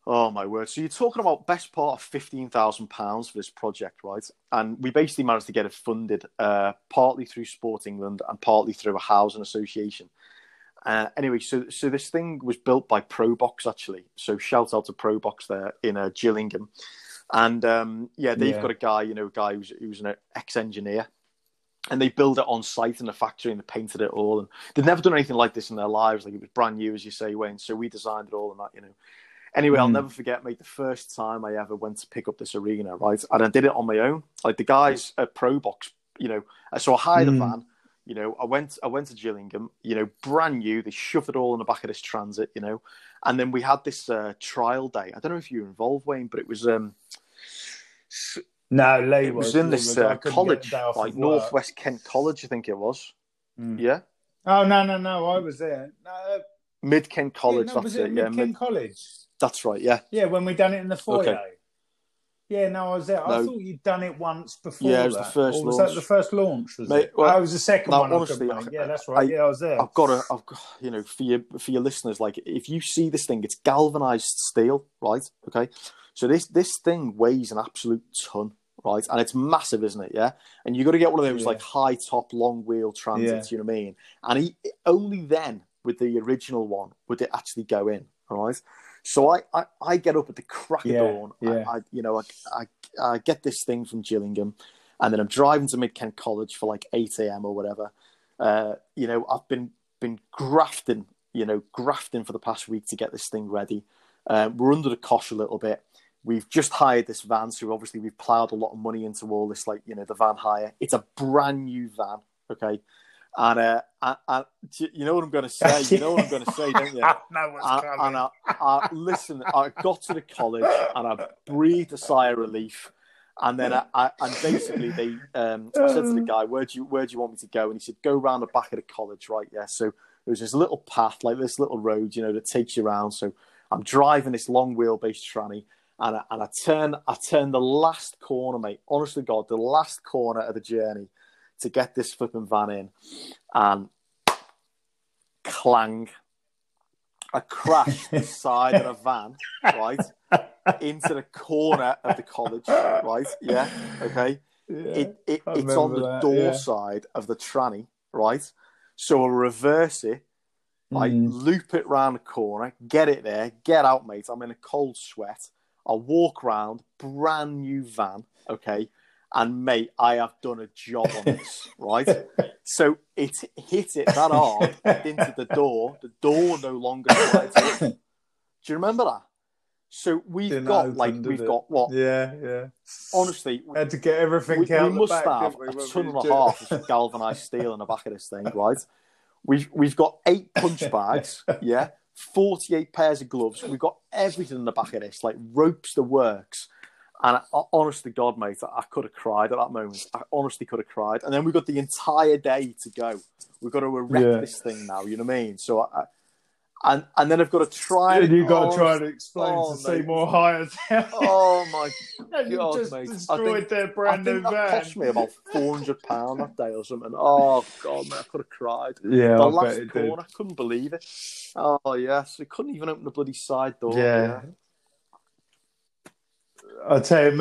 oh my word! So you're talking about best part of fifteen thousand pounds for this project, right? And we basically managed to get it funded uh, partly through Sport England and partly through a housing association. Uh, anyway, so so this thing was built by Probox actually. So shout out to Probox there in uh, Gillingham, and um, yeah, they've Yeah. got a guy, you know, a guy who's who's an ex-engineer, and they build it on site in the factory and they painted it all, and they've never done anything like this in their lives. Like it was brand new, as you say, Wayne. So we designed it all and that, you know. Anyway, I'll Mm. never forget, mate, the first time I ever went to pick up this arena, right? And I did it on my own. Like the guys at Pro Box, you know, so I hired Mm. a van. You know, I went I went to Gillingham, you know, brand new. They shoved it all in the back of this transit, you know. And then we had this uh, trial day. I don't know if you were involved, Wayne, but it was um no, Lee it was in this uh, college, the day off like. Northwest Kent College, I think it was. Mm. Yeah, Oh no, no, no! I was there. No, uh, Mid Kent College. yeah, no, that's was it. it Yeah, Mid Mid- College? That's right. Yeah, Yeah, when we done it in the foyer. Okay. Yeah, no, I was there. I No. thought you'd done it once before. Yeah, it was the first Or was launch. that the first launch? Was Mate, it? well, oh, it was the second no, one. honestly, I. I- yeah, that's right. I- yeah, I was there. I've got to, I've got, you know, for your for your listeners, like if you see this thing, it's galvanized steel, right? Okay, so this this thing weighs an absolute ton, right? And it's massive, isn't it? Yeah, and you got to get one of those Yeah. like high top, long wheel transits. You know what I mean? And he, only then with the original one would it actually go in, all right? So I, I, I get up at the crack of Yeah, dawn. yeah. I, I, you know, I, I, I get this thing from Gillingham, and then I'm driving to Mid Kent College for like eight a.m. or whatever. Uh, you know, I've been been grafting, you know, grafting for the past week to get this thing ready. Uh, we're under the cosh a little bit. We've just hired this van, so obviously we've ploughed a lot of money into all this, like you know, the van hire. It's a brand new van, okay. And uh, I, I, you know what I'm going to say. You know what I'm going to say, don't you? I know what's I, coming. and I, I listen. I got to the college and I breathed a sigh of relief. And then I, I and basically they, um, I said to the guy, "Where do you where do you want me to go?" And he said, "Go round the back of the college, right?" Yeah. So there was this little path, like this little road, you know, that takes you around. So I'm driving this long wheelbase tranny, and I, and I turn I turn the last corner, mate. Honestly, God, the last corner of the journey to get this flipping van in, and clang. I crashed the side of a van, right, into the corner of the college, right? Yeah, okay. Yeah. It, it it's on the that, door yeah. side of the tranny, right? So I reverse it, I Mm. loop it round the corner, get it there, get out, mate. I'm in a cold sweat. I walk round, brand new van, okay, and mate, I have done a job on this, right? So it hit it that hard into the door. The door no longer slides. Do you remember that? So we've Didn't got open, like we've it? got what? Yeah, yeah. Honestly, had to get everything we, out we the must back, have we, a ton and a half of galvanized steel in the back of this thing, right? We've we've got eight punch bags, yeah, forty-eight pairs of gloves. We've got everything in the back of this, like ropes, the works. And I, honest to God, mate, I, I could have cried at that moment. I honestly could have cried. And then we've got the entire day to go. We've got to erect Yeah. this thing now. You know what I mean? So, I, and and then I've got to try. And you've got to try to explain oh, to mate. Seymour Hires Oh my you God, just mate. I think- their brand I new that van. cost me about four hundred pound that day or something. Oh god, man, I could have cried. Yeah, the I last it did. corner, I couldn't believe it. Oh yes, we couldn't even open the bloody side door. Yeah. I tell you, and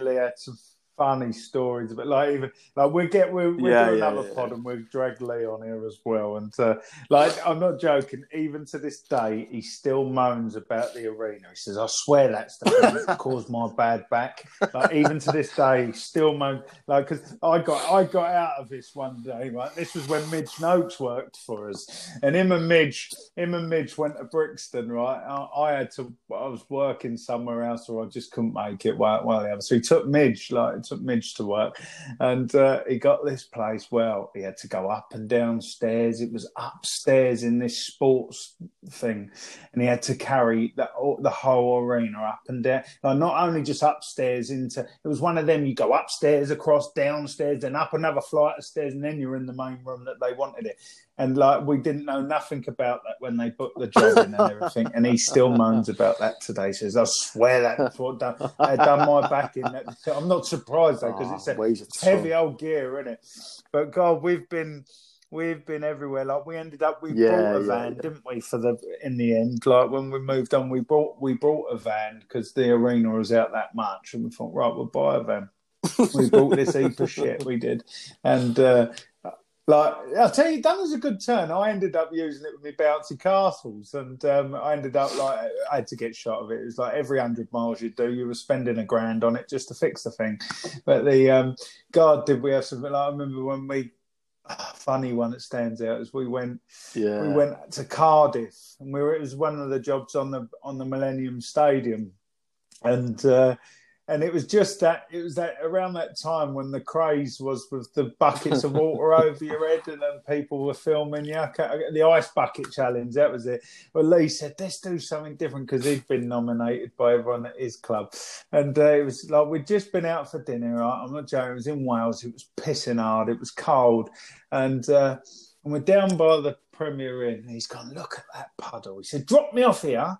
Lee had some funny stories, but like even like we get we we Yeah, do yeah, another yeah, pod and we drag Lee on here as well. And uh, like I'm not joking. Even to this day, he still moans about the arena. He says, "I swear that's the thing that caused my bad back." Like even to this day, he still moans. Like because I got I got out of this one day. Right, this was when Midge Noakes worked for us, and him and Midge, him and Midge went to Brixton. Right, I, I had to. I was working somewhere else, or I just couldn't make it. Well, well, yeah. So he took Midge, like he Midge to work, and uh, he got this place. Well, he had to go up and down stairs. It was upstairs in this sports thing, and he had to carry the the whole arena up and down. Like not only just upstairs into. It was one of them. You go upstairs, across, downstairs, then up another flight of stairs, and then you're in the main room that they wanted it. And like we didn't know nothing about that when they booked the job in and everything. And he still moans about that today. He says, "I swear that what done, had done my back in." That. I'm not surprised though because Oh, it's a heavy old gear, isn't it? But God, we've been we've been everywhere. Like we ended up, we Yeah, brought a yeah, van, yeah. didn't we? For the in the end, like when we moved on, we bought we bought a van because the arena was out that much, and we thought, right, we'll buy a van. we bought this heap of shit. We did, and. uh like I'll tell you, that was a good turn. I ended up using it with my bouncy castles, and um, I ended up like I had to get shot of it. It was like every hundred miles you do, you were spending a grand on it just to fix the thing. But the um, God, did we have something? Like, I remember when we ah, funny one that stands out is we went Yeah. we went to Cardiff, and we were, it was one of the jobs on the on the Millennium Stadium, and uh, and it was just that it was that around that time when the craze was with the buckets of water over your head, and then people were filming you. The ice bucket challenge, that was it. Well, Lee said, "Let's do something different" because he'd been nominated by everyone at his club, and uh, it was like we'd just been out for dinner. Right? I'm not joking. It was in Wales. It was pissing hard. It was cold, and. Uh, and we're down by the Premier Inn. He's gone, look at that puddle. He said, drop me off here,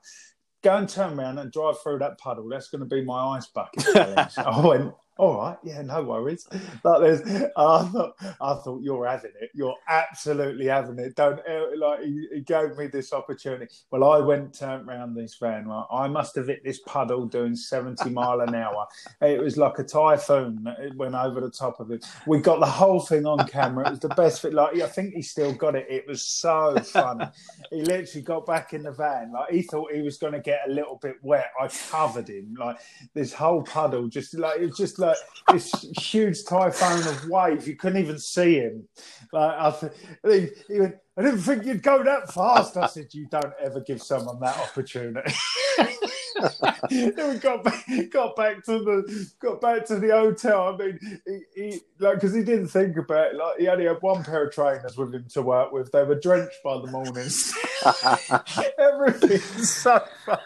go and turn around and drive through that puddle. That's going to be my ice bucket challenge. I went, all right, yeah, no worries. Like there's, I thought, I thought you're having it. You're absolutely having it. Don't uh, like. He, he gave me this opportunity. Well, I went turned round this van. Right, I must have hit this puddle doing seventy mile an hour. It was like a typhoon. It went over the top of it. We got the whole thing on camera. It was the best thing. Like I think he still got it. It was so funny. he literally got back in the van. Like he thought he was going to get a little bit wet. I covered him. Like this whole puddle, just like it was just like this huge typhoon of wave. You couldn't even see him. Like I, th- he, he went. I didn't think you'd go that fast. I said, "You don't ever give someone that opportunity." then we got back, got back to the got back to the hotel. I mean, he, he like because he didn't think about it. Like he only had one pair of trainers with him to work with. They were drenched by the mornings. Everything's so fun.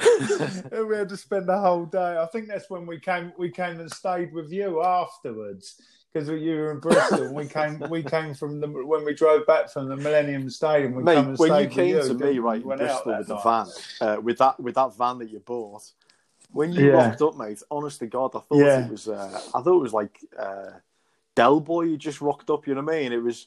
and we had to spend the whole day. I think that's when we came. We came and stayed with you afterwards because you were in Bristol. and we came. We came from the when we drove back from the Millennium Stadium. We Mate, when you came with to you, me right in Bristol with the van, uh, with that with that van that you bought, when you Yeah. rocked up, mate, honest to God, I thought Yeah. it was uh, I thought it was like uh, Del Boy. You just rocked up, you know what I mean? It was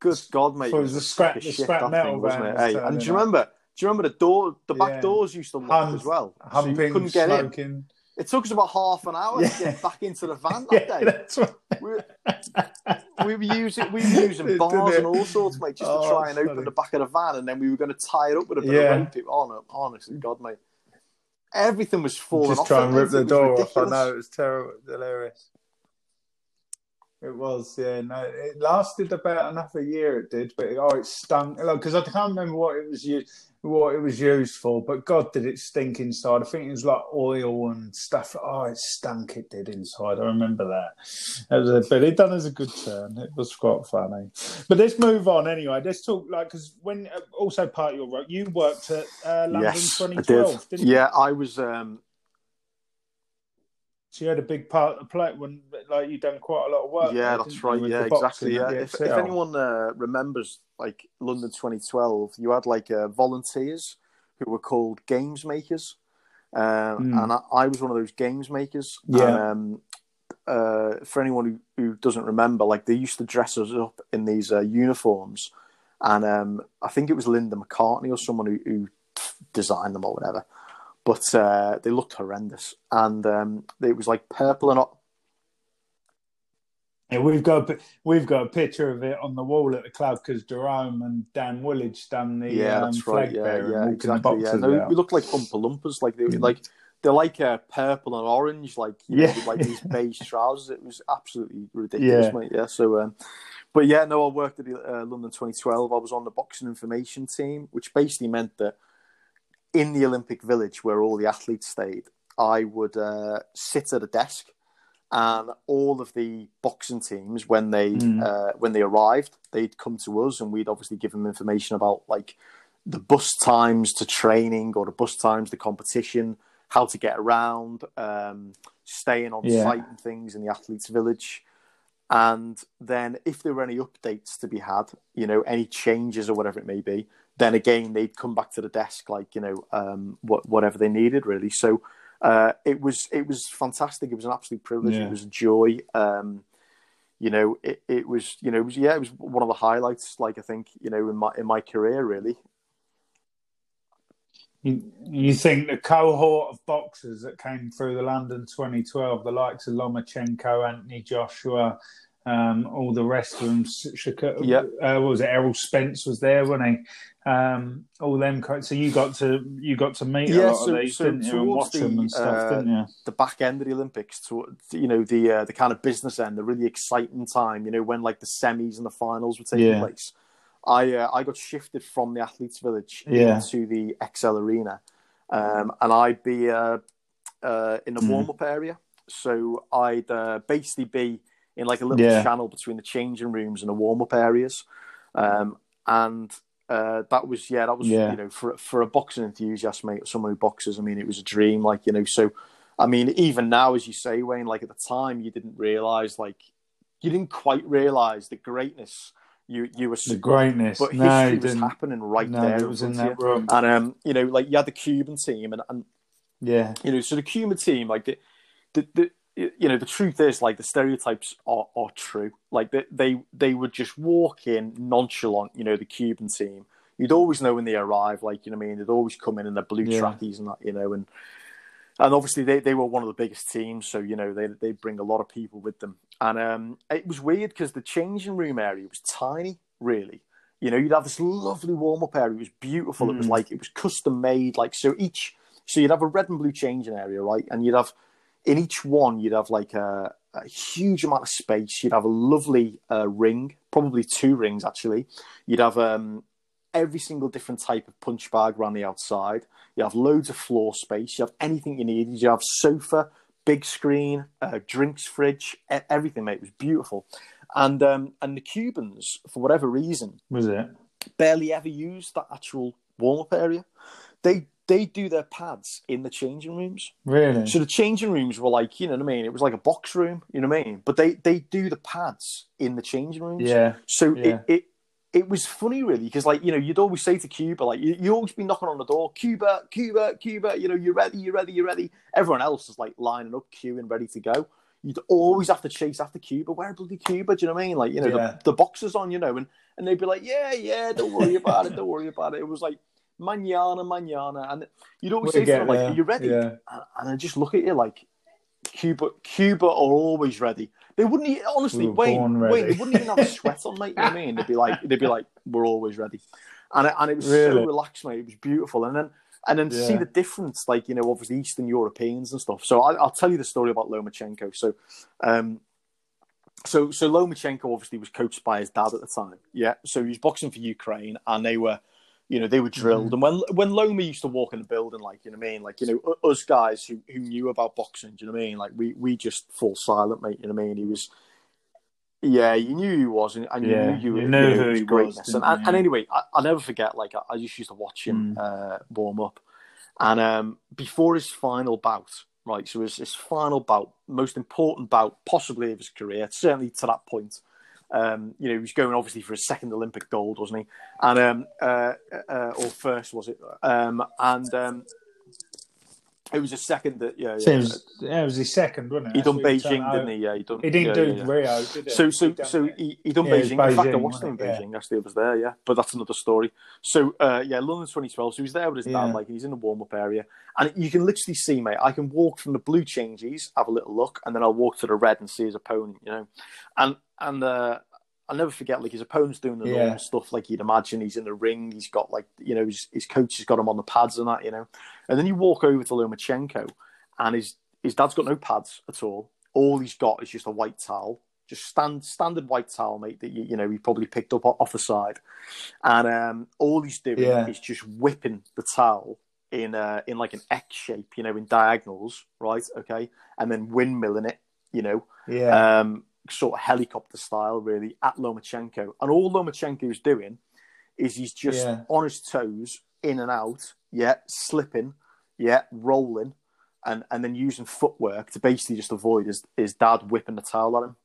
good God, mate. So it was the a scrap- the shit, scrap that metal thing, wasn't it? Hey, and do you remember? Do you remember the door? The back Yeah. doors used to lock as well, so you couldn't get in. It took us about half an hour Yeah. to get back into the van that Yeah, day. right. We were, we were using we were using bars it? and all sorts, mate, just Oh, to try and open funny. the back of the van, and then we were going to tie it up with a bit Yeah. of rope. Oh no, honestly, God, mate, everything was falling Just off. Just try it, and rip the It door off. I know it was terrible, hilarious. It was, yeah. No, it lasted about enough a year. It did, but oh, it stunk. Because I can't remember what it was used, what it was used for. But God, did it stink inside? I think it was like oil and stuff. Oh, it stunk. It did inside. I remember that. It was a, but it done as a good turn. It was quite funny. But let's move on anyway. Let's talk like because when uh, also part of your work, you worked at uh, London Yes, 2012, did. didn't you? Yeah, I was. Um, So you had a big part to play when, like, you done quite a lot of work. yeah, there, that's you, right. Yeah, exactly. Yeah, if, if anyone uh, remembers, like London 2012, you had like uh, volunteers who were called games makers, um, Mm. and I, I was one of those games makers. Yeah. And, um, uh, for anyone who, who doesn't remember, like they used to dress us up in these uh, uniforms, and um, I think it was Linda McCartney or someone who, who designed them or whatever. But uh, they looked horrendous, and um, it was like purple and Yeah, we've got a, we've got a picture of it on the wall at the club because Jerome and Dan Woolwich done the yeah, um, that's flag right. Yeah, yeah, exactly. Yeah, no, we look like Oompa Loompas. Like they, like they're like uh, purple and orange, like you know, Yeah. with, like these beige trousers. It was absolutely ridiculous, Yeah. mate. Yeah. So, um, but yeah, no, I worked at the, uh, London 2012. I was on the boxing information team, which basically meant that in the Olympic Village, where all the athletes stayed, I would uh, sit at a desk, and all of the boxing teams, when they Mm. uh, when they arrived, they'd come to us, and we'd obviously give them information about like the bus times to training or the bus times to competition, how to get around, um, staying on Yeah. site and things in the athletes' village. And then, if there were any updates to be had, you know, any changes or whatever it may be, then again they'd come back to the desk, like you know, um, what, whatever they needed, really. So uh, it was it was fantastic. It was an absolute privilege. Yeah. It was a joy. Um, you know, it, it was you know, it was yeah, it was one of the highlights. Like I think you know, in my in my career, really. You, you think the cohort of boxers that came through the London 2012, the likes of Lomachenko, Anthony Joshua, um, all the rest of them, Yeah. uh, what was it? Errol Spence was there, wasn't he? Um, all them. So you got to you got to meet a Yeah, lot so- of these, so didn't you, and watch them the, and stuff, uh, didn't you? the back end of the Olympics, to you know the uh, the kind of business end, the really exciting time. You know when like the semis and the finals were taking Yeah. place. I uh, I got shifted from the athletes' village Yeah. into the ExCeL Arena, um, and I'd be uh, uh, in the Mhm. warm up area. So I'd uh, basically be in like a little Yeah. channel between the changing rooms and the warm up areas, um, and uh, that was yeah that was Yeah. you know for for a boxing enthusiast mate someone who boxes I mean it was a dream like you know so I mean even now as you say Wayne like at the time you didn't realize like you didn't quite realize the greatness you you were The greatness. but no, history was didn't. happening right no, there it was in that you. room. and um you know like you had the Cuban team and, and Yeah, you know, so the Cuban team, like the, the, the you know, the truth is, like the stereotypes are, are true. Like they, they, they would just walk in nonchalant. You know, the Cuban team. You'd always know when they arrive. Like you know, what I mean, they'd always come in in their blue Yeah. trackies and that. You know, and and obviously they, they were one of the biggest teams, so you know they they bring a lot of people with them. And um, it was weird because the changing room area was tiny, really. You know, you'd have this lovely warm up area. It was beautiful. It was Mm. like it was custom made. Like so, each so you'd have a red and blue changing area, right? And you'd have in each one you'd have like a, a huge amount of space. You'd have a lovely uh, ring, probably two rings actually. You'd have um, every single different type of punch bag around the outside. You have loads of floor space. You have anything you need. You have sofa, big screen, uh, drinks fridge, everything, mate. It was beautiful. And um, and the Cubans, for whatever reason, was it? barely ever used that actual warm up area. They they do their pads in the changing rooms. Really? So the changing rooms were like, you know what I mean? It was like a box room, you know what I mean? But they they do the pads in the changing rooms. yeah, So Yeah. it, it it was funny really because like you know you'd always say to Cuba like you you always be knocking on the door Cuba Cuba Cuba you know you're ready you're ready you're ready everyone else is like lining up queuing ready to go you'd always have to chase after Cuba where bloody Cuba do you know what I mean like you know Yeah. the, the boxers on you know and and they'd be like yeah yeah don't worry about it don't worry about it it was like manana manana and you'd always We'll say get like there. are you ready Yeah. and, I just look at you like Cuba Cuba are always ready. They wouldn't e- honestly We Wayne Wayne they wouldn't even have a sweat on, mate. You know what I mean? They'd be like they'd be like we're always ready, and it, and it was Really? so relaxed, mate. It was beautiful, and then and then to see the difference, like you know, obviously Eastern Europeans and stuff. So I, I'll tell you the story about Lomachenko. So, um, so so Lomachenko obviously was coached by his dad at the time. Yeah, so he was boxing for Ukraine, and they were, you know, they were drilled. Mm-hmm. And when when Loma used to walk in the building, like you know, what I mean, like you know, us guys who who knew about boxing, do you know what I mean? Like we we just fall silent, mate. You know what I mean? He was. Yeah, you knew he was, and and you knew you, you know, who he was, greatness. didn't and, and, and anyway, I, I'll never forget. Like I, I just used to watch him Mm. uh, warm up, and um, before his final bout, right? So his, his final bout, most important bout possibly of his career, certainly to that point. Um, you know, he was going obviously for his second Olympic gold, wasn't he? And um, uh, uh, or first was it? Um, and um, It was a second that yeah, So yeah. it, was, yeah, it was his second, wasn't it? He done Beijing, didn't he? Yeah, he done. He didn't yeah, do yeah. Rio, did he? So, He so, done so it. he, he done it Beijing. In fact, I watched him in? Beijing. Actually, I was there. Yeah, but that's another story. So, uh, yeah, London 2012. So he was there with his dad, like, he's in the warm up area, and you can literally see, mate. I can walk from the blue changes, have a little look, and then I'll walk to the red and see his opponent. You know, and and uh, I'll never forget, like his opponent's doing the Yeah. normal stuff, like you'd imagine. He's in the ring. He's got like, you know, his, his coach has got him on the pads and that, you know. And then you walk over to Lomachenko, and his his dad's got no pads at all. All he's got is just a white towel, just stand standard white towel, mate. That you you know he probably picked up off the side, and um, all he's doing Yeah. is just whipping the towel in uh, in like an X shape, you know, in diagonals, right? Okay, and then windmilling it, you know, Yeah. um, sort of helicopter style, really, at Lomachenko. And all Lomachenko is doing is he's just Yeah. on his toes, in and out, yeah, slipping, yeah, rolling, and, and then using footwork to basically just avoid his, his dad whipping the towel at him.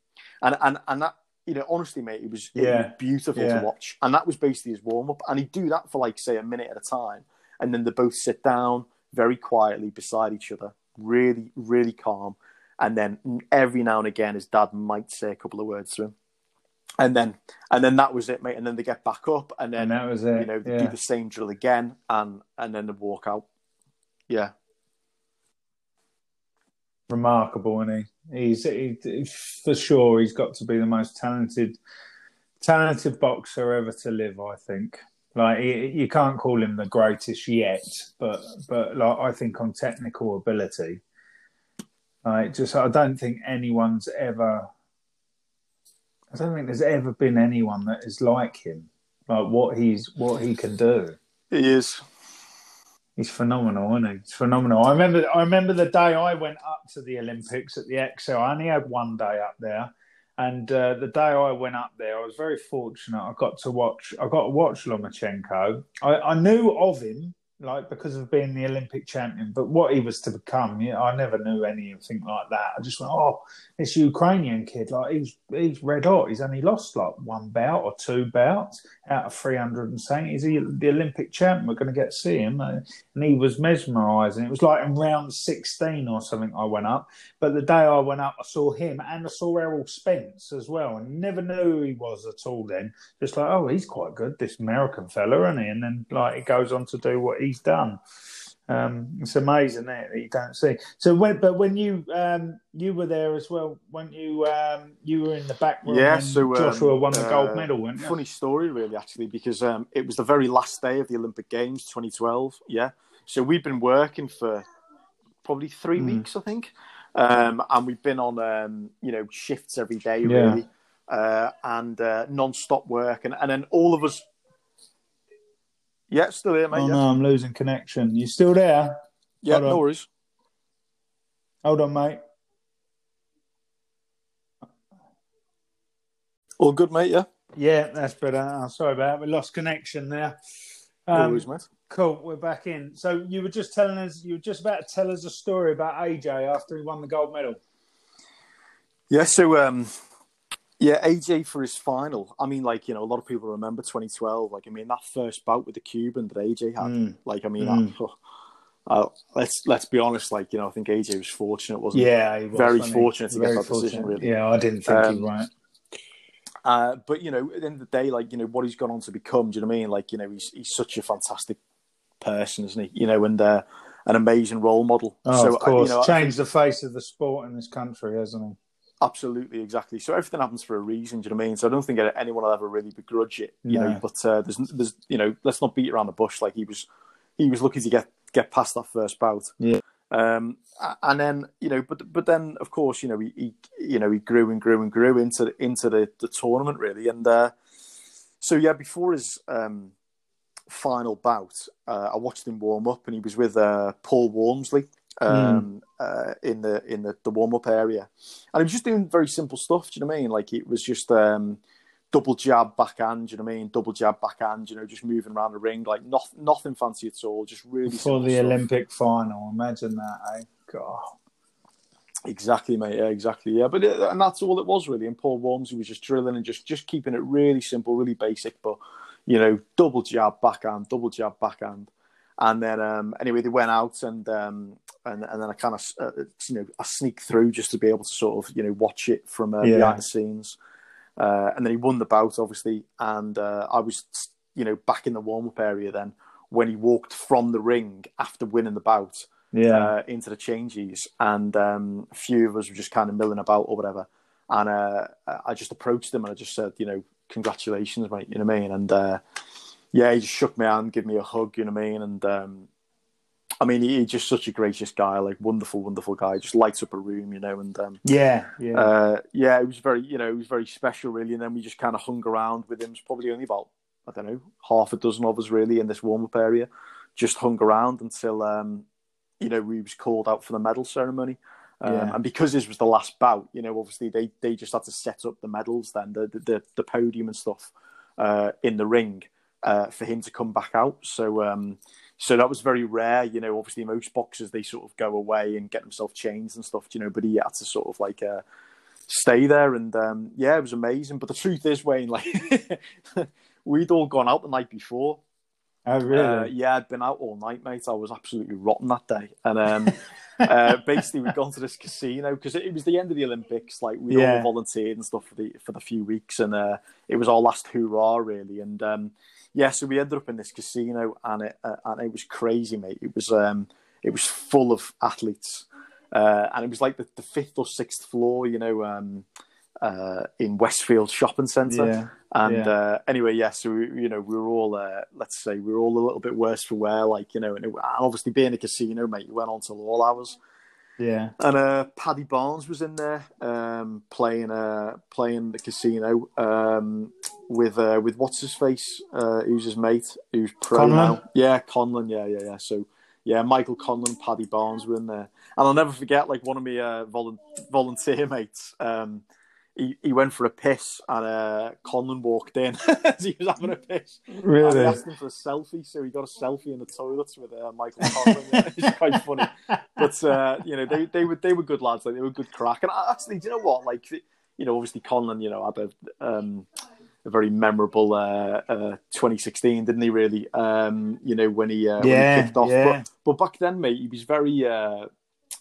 And and and that, you know, honestly, mate, it was, it was beautiful Yeah. to watch. And that was basically his warm up. And he'd do that for like, say, a minute at a time. And then they both sit down very quietly beside each other, really, really calm. And then every now and again, his dad might say a couple of words to him. And then, and then that was it, mate. And then they get back up, and then and that was it. you know they yeah. do the same drill again, and and then they walk out. Yeah, remarkable, and he? He's he, for sure. He's got to be the most talented, talented boxer ever to live. I think. Like he, you can't call him the greatest yet, but but like I think on technical ability, like just I don't think anyone's ever. I don't think there's ever been anyone that is like him. Like what he's what he can do. he is. He's phenomenal, isn't he? He's phenomenal. I remember. I remember the day I went up to the Olympics at the ExCeL. I only had one day up there, and uh, the day I went up there, I was very fortunate. I got to watch. I got to watch Lomachenko. I, I knew of him, like because of being the Olympic champion, but what he was to become, yeah, I never knew anything like that. I just went, oh, this Ukrainian kid, like he's he's red hot. He's only lost like one bout or two bouts out of three hundred and saying he's the, Olympic champ. We're going to get to see him, Uh, and he was mesmerising. It was like in round sixteen or something. I went up, but the day I went up, I saw him and I saw Errol Spence as well, and never knew who he was at all. Then just like, oh, he's quite good, this American fella, isn't he? And then like he goes on to do what he's done. Um, it's amazing that you don't see. So when, but when you um, you were there as well, when you um, you were in the back room, Yeah, so, um, Joshua won the gold uh, medal, weren't you? Funny story, really, actually, because um, it was the very last day of the Olympic Games, 2012. Yeah, so we've been working for probably three Mm. weeks, I think, um, and we've been on um, you know shifts every day, Yeah. really, uh, and uh, non-stop work, and, and then all of us. Yeah, still here, mate. Oh yeah, no, I'm losing connection. You still there? yeah hold no on. worries. Hold on, mate. All good, mate. Yeah, Yeah, that's better. Oh, sorry about that. We lost connection there. no Um, worries, mate. Cool, we're back in. So you were just telling us, you were just about to tell us a story about AJ after he won the gold medal. Yeah, so um, yeah, AJ for his final. I mean, like you know, a lot of people remember 2012. Like, I mean, that first bout with the Cuban that AJ had. Mm. Like, I mean, Mm. that, uh, let's let's be honest. Like, you know, I think AJ was fortunate, wasn't Yeah, he was, Very wasn't he? fortunate to get Very that decision, really. Yeah, I didn't think Um, he right. Uh, but you know, at the end of the day, like you know, what he's gone on to become. Do you know what I mean? Like, you know, he's he's such a fantastic person, isn't he? You know, and uh, an amazing role model. Oh, so, of course. You know, Changed the face of the sport in this country, hasn't he? Absolutely, exactly. So everything happens for a reason. Do you know what I mean? So I don't think anyone will ever really begrudge it. You No. know, but uh, there's, there's, you know, let's not beat around the bush. Like he was, he was lucky to get get past that first bout. Yeah. Um, and then you know, but but then of course you know he, he you know he grew and grew and grew into into the the tournament really. And uh, so yeah, before his um, final bout, uh, I watched him warm up, and he was with uh, Paul Walmsley um, uh, in the in the, the warm up area, and he was just doing very simple stuff. Do you know what I mean? Like it was just um, double jab backhand. Do you know what I mean? Double jab backhand. You know, just moving around the ring like not, nothing fancy at all. Just really For the stuff. Olympic final. Imagine that, eh? God. Exactly, mate. Yeah, exactly. Yeah, but uh, and that's all it was really. And Paul Walmsley was just drilling and just just keeping it really simple, really basic. But you know, double jab backhand, double jab backhand, And then um, anyway, they went out and um, and and then I kind of uh, you know I sneaked through just to be able to sort of you know watch it from uh, Yeah. behind the scenes. Uh, and then he won the bout, obviously, and uh, I was you know back in the warm up area then when he walked from the ring after winning the bout Yeah. uh, into the changes, and um, a few of us were just kind of milling about or whatever. And uh, I just approached him and I just said, you know, congratulations, mate. You know what I mean? And uh, yeah, he just shook my hand, gave me a hug. You know what I mean? And um, I mean, he, he's just such a gracious guy, like wonderful, wonderful guy. Just lights up a room, you know. And um, yeah. Yeah. uh, yeah, it was very, you know, it was very special, really. And then we just kind of hung around with him. It's probably only about, I don't know, half a dozen of us really in this warm up area. Just hung around until, um, you know, we was called out for the medal ceremony. Um, Yeah. And because this was the last bout, you know, obviously they, they just had to set up the medals then, the the, the podium and stuff uh, in the ring uh, for him to come back out. So um, so that was very rare. You know, obviously most boxers they sort of go away and get themselves changed and stuff. You know, but he had to sort of like uh, stay there, and um, yeah, it was amazing. But the truth is, Wayne, like we'd all gone out the night before. Oh, really? Uh, yeah, I'd been out all night, mate. I was absolutely rotten that day, and um, uh, basically we'd gone to this casino because it, it was the end of the Olympics. Like we Yeah. all volunteered and stuff for the for the few weeks, and uh, it was our last hurrah, really. And um, yeah, so we ended up in this casino, and it uh, and it was crazy, mate. It was um, it was full of athletes, uh, and it was like the, the fifth or sixth floor, you know, um, uh, in Westfield Shopping Centre. yeah. And Yeah. uh, anyway, yeah, so we, you know, we were all, uh, let's say, we were all a little bit worse for wear, like you know, and, it, and obviously being a casino, mate, you went on till all hours. Yeah. And uh, Paddy Barnes was in there um, playing, uh, playing the casino um, with uh, with what's his face, uh, who's his mate, who's pro Conlan? now. Yeah, Conlan. Yeah, yeah, yeah. So yeah, Michael Conlan, Paddy Barnes were in there, and I'll never forget like one of my uh, volun- volunteer mates. Um, he, he went for a piss and uh, Conlan walked in as he was having a piss. And Really? he asked him for a selfie, so he got a selfie in the toilets with uh, Michael Conlan. it's quite funny, but uh, you know they they were they were good lads. Like they were good crack. And actually, do you know what? Like you know, obviously Conlan, you know, had a um, a very memorable uh, uh, 2016, didn't he? Really, um, you know, when he uh, when Yeah, he kicked off. yeah. But, but back then, mate, he was very uh,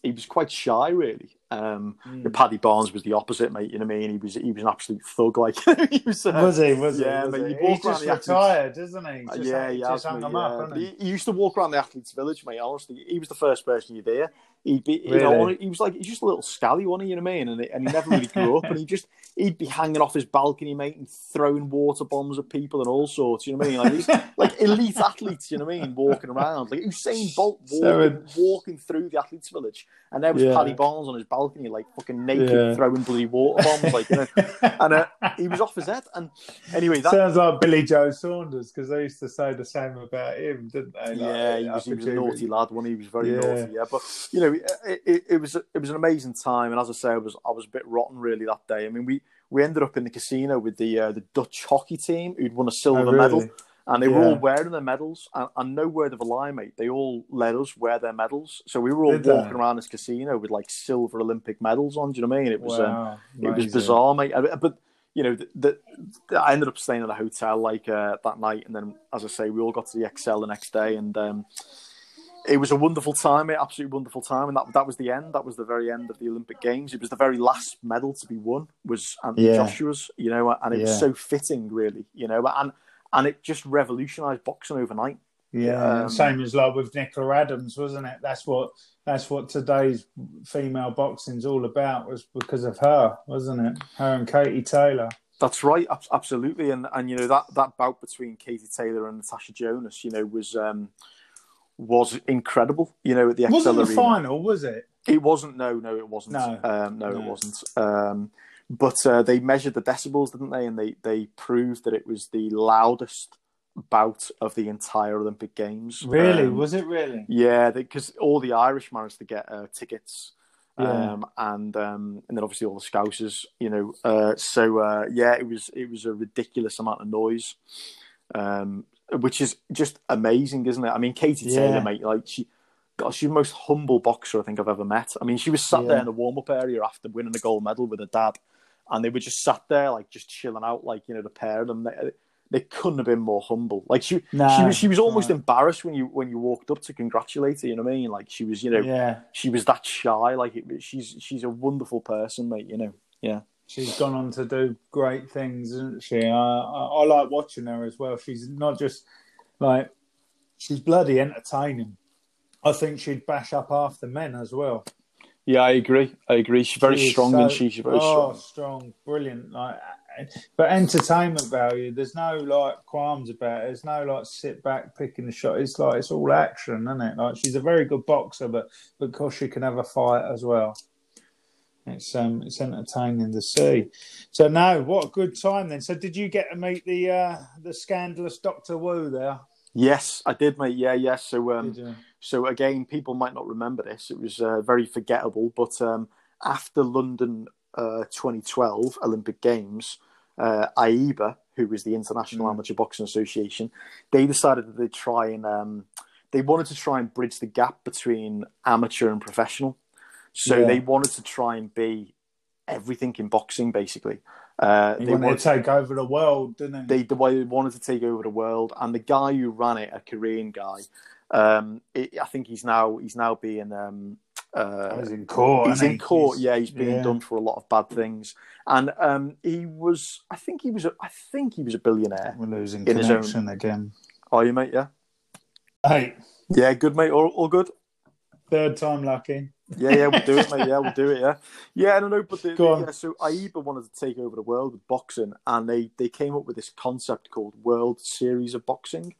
he was quite shy, really. Um, Mm. Paddy Barnes was the opposite, mate. You know what I mean? He was he was an absolute thug. Like he was. Uh, Was he? Was yeah, he? Was mate, he? you He's just the athletes- retired, isn't he? Uh, Just, yeah, he he just has, hung mate, them yeah. up, he? he, he used to walk around the athletes' village, mate. Honestly, he was the first person you'd hear. He'd be, you know, Really? he was like he's just a little scally one, you know what I mean? And, he- and he never really grew up. And he just he'd be hanging off his balcony, mate, and throwing water bombs at people and all sorts. You know what I mean? Like he's like elite athletes, you know what I mean? Walking around like Usain Bolt walking, So- walking through the athletes' village, and there was Yeah. Paddy Barnes on his balcony, like fucking naked, Yeah. throwing bloody water bombs, like you know. And uh, he was off his head. And anyway, that Sounds like Billy Joe Saunders because they used to say the same about him, didn't they? Like, yeah, he was, he was a naughty lad when he was very Yeah. naughty. Yeah, but you know, it, it, it was it was an amazing time, and as I say, I was I was a bit rotten really that day. I mean, we we ended up in the casino with the uh, the Dutch hockey team who'd won a silver Oh, really? medal, and they were all wearing their medals. And, and no word of a lie, mate, they all let us wear their medals. So we were all Did they? walking around this casino with like silver Olympic medals on. Do you know what I mean? It was um, it was bizarre, mate. But you know, the, the, I ended up staying at a hotel like uh, that night, and then, as I say, we all got to the ExCeL the next day, and um, it was a wonderful time, mate. Absolutely wonderful time, and that that was the end. That was the very end of the Olympic Games. It was the very last medal to be won was Anthony Yeah. Joshua's, you know, and it Yeah. was so fitting, really, you know, and and it just revolutionised boxing overnight. Yeah, Um, same as like with Nicola Adams, wasn't it? That's what that's what today's female boxing's all about. Was because of her, wasn't it? Her and Katie Taylor. That's right, absolutely, and and you know that that bout between Katie Taylor and Natasha Jonas, you know, was um, was incredible. You know, at the Wasn't the Arena. final, was it? It wasn't. No, no, it wasn't. No. um, no, No. it wasn't. Um, but uh, they measured the decibels, didn't they? And they they proved that it was the loudest bout of the entire Olympic Games. Really? Um, was it really? yeah, because all the Irish managed to get uh, tickets. Yeah. Um, and um, and then obviously all the Scousers, you know. Uh, so uh, yeah, it was it was a ridiculous amount of noise, um, which is just amazing, isn't it? I mean, Katie Yeah. Taylor, mate, like she, God, she's the most humble boxer I think I've ever met. I mean, she was sat there in the warm up area after winning the gold medal with her dad, and they were just sat there like just chilling out, like you know, the pair of them. They, they couldn't have been more humble. Like she, No, she was, she was almost right. embarrassed when you when you walked up to congratulate her. You know what I mean? Like she was, you know, Yeah, she was that shy. Like it, she's she's a wonderful person, mate. You know, yeah, she's gone on to do great things, isn't she? I, I, I like watching her as well. She's not just like she's bloody entertaining. I think she'd bash up half the men as well. yeah. I agree. I agree. She's very She strong, so- and she's very oh, strong. strong, brilliant. Like, but entertainment value. There's no like qualms about it. There's no like sit back picking the shot. It's like it's all action, isn't it? Like she's a very good boxer, but but because she can have a fight as well. It's um it's entertaining to see. So no, what a good time then. So did you get to meet the uh the scandalous Doctor Wu there? Yes, I did, mate. Yeah, yes. So um, So again, people might not remember this. It was uh, very forgettable. But um, after London uh, 2012 Olympic Games, uh, AIBA, who was the International Mm. Amateur Boxing Association, they decided that they'd try and um, they wanted to try and bridge the gap between amateur and professional. So Yeah. they wanted to try and be everything in boxing, basically. Uh, they wanted wanted to take over the world, didn't he? they the way they wanted to take over the world, and the guy who ran it, a Korean guy, um, it, I think he's now he's now being um, uh, He's in court. he's in he? court. He's- yeah, he's being yeah. done for a lot of bad things, and um, he was I think he was a, I think he was a billionaire. We're losing in his own- connection again. Are you mate? Yeah, Hey, yeah, good mate. All, all good. third time lucky. Yeah, yeah, we'll do it, mate. Yeah, we'll do it. Yeah, yeah. I don't know, but the, on. yeah, so AIBA wanted to take over the world with boxing, and they they came up with this concept called World Series of Boxing,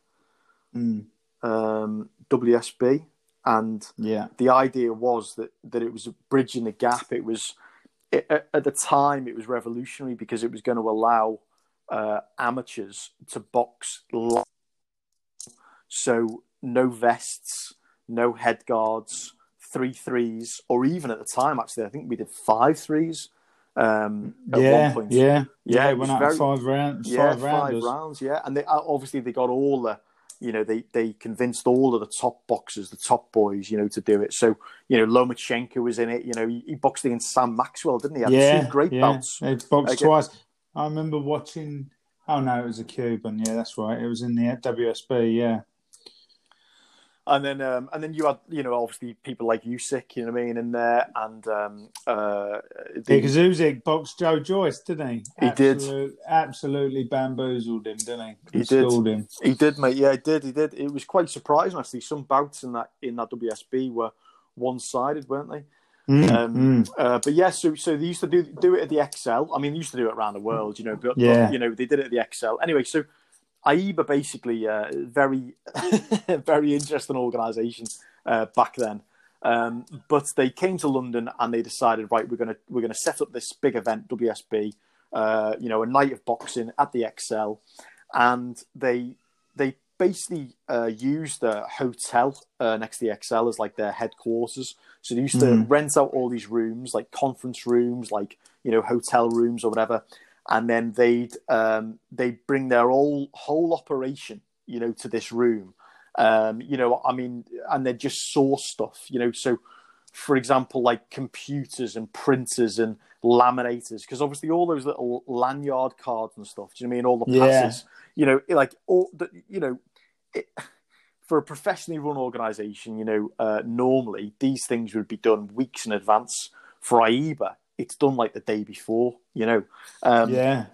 Mm, um, WSB, and yeah. the idea was that that it was bridging the gap. It was it, at at the time it was revolutionary because it was going to allow uh, amateurs to box live. So no vests, no head guards, three threes, or even at the time actually I think we did five threes. Um, at yeah, one point. yeah, Yeah, it went out very- five rounds, yeah, five five rounds, yeah, and they uh, obviously they got all the, you know, they they convinced all of the top boxers, the top boys, you know, to do it. So you know, Lomachenko was in it. You know, he, he boxed against Sam Maxwell, didn't he? Had yeah, two great yeah. bouts. They boxed Again- twice. I remember watching. Oh no, it was a Cuban. Yeah, that's right. It was in the WSB. Yeah, And then um, and then you had you know obviously people like Usyk, you know what I mean, in there, and um, uh, the- because Usyk boxed Joe Joyce, didn't he? He did. Absolutely bamboozled him, didn't he? He did. Him. He did, mate. Yeah, he did. He did. It was quite surprising actually. Some bouts in that in that WSB were one sided, weren't they? Mm, Um, mm. uh, but yeah, so so they used to do do it at the ExCeL. I mean, they used to do it around the world, you know. But, but, Yeah. you know, they did it at the ExCeL anyway. So AIBA basically uh, very very interesting organisation uh, back then. Um, but they came to London and they decided, right, we're gonna we're gonna set up this big event, WSB, uh, you know, a night of boxing at the ExCeL, and they they basically uh, used a hotel uh, next to the ExCeL as like their headquarters. So they used to Mhm. rent out all these rooms, like conference rooms, like you know hotel rooms or whatever, and then they'd um, they'd bring their whole whole operation, you know, to this room. Um, you know, I mean, and they just saw stuff, you know. So, for example, like computers and printers and laminators, because obviously all those little lanyard cards and stuff. Do you know what I mean? All the Yeah. passes, you know, like all the, you know, it, for a professionally run organization, you know, uh, normally these things would be done weeks in advance. For AIBA, it's done like the day before, you know. Um, yeah,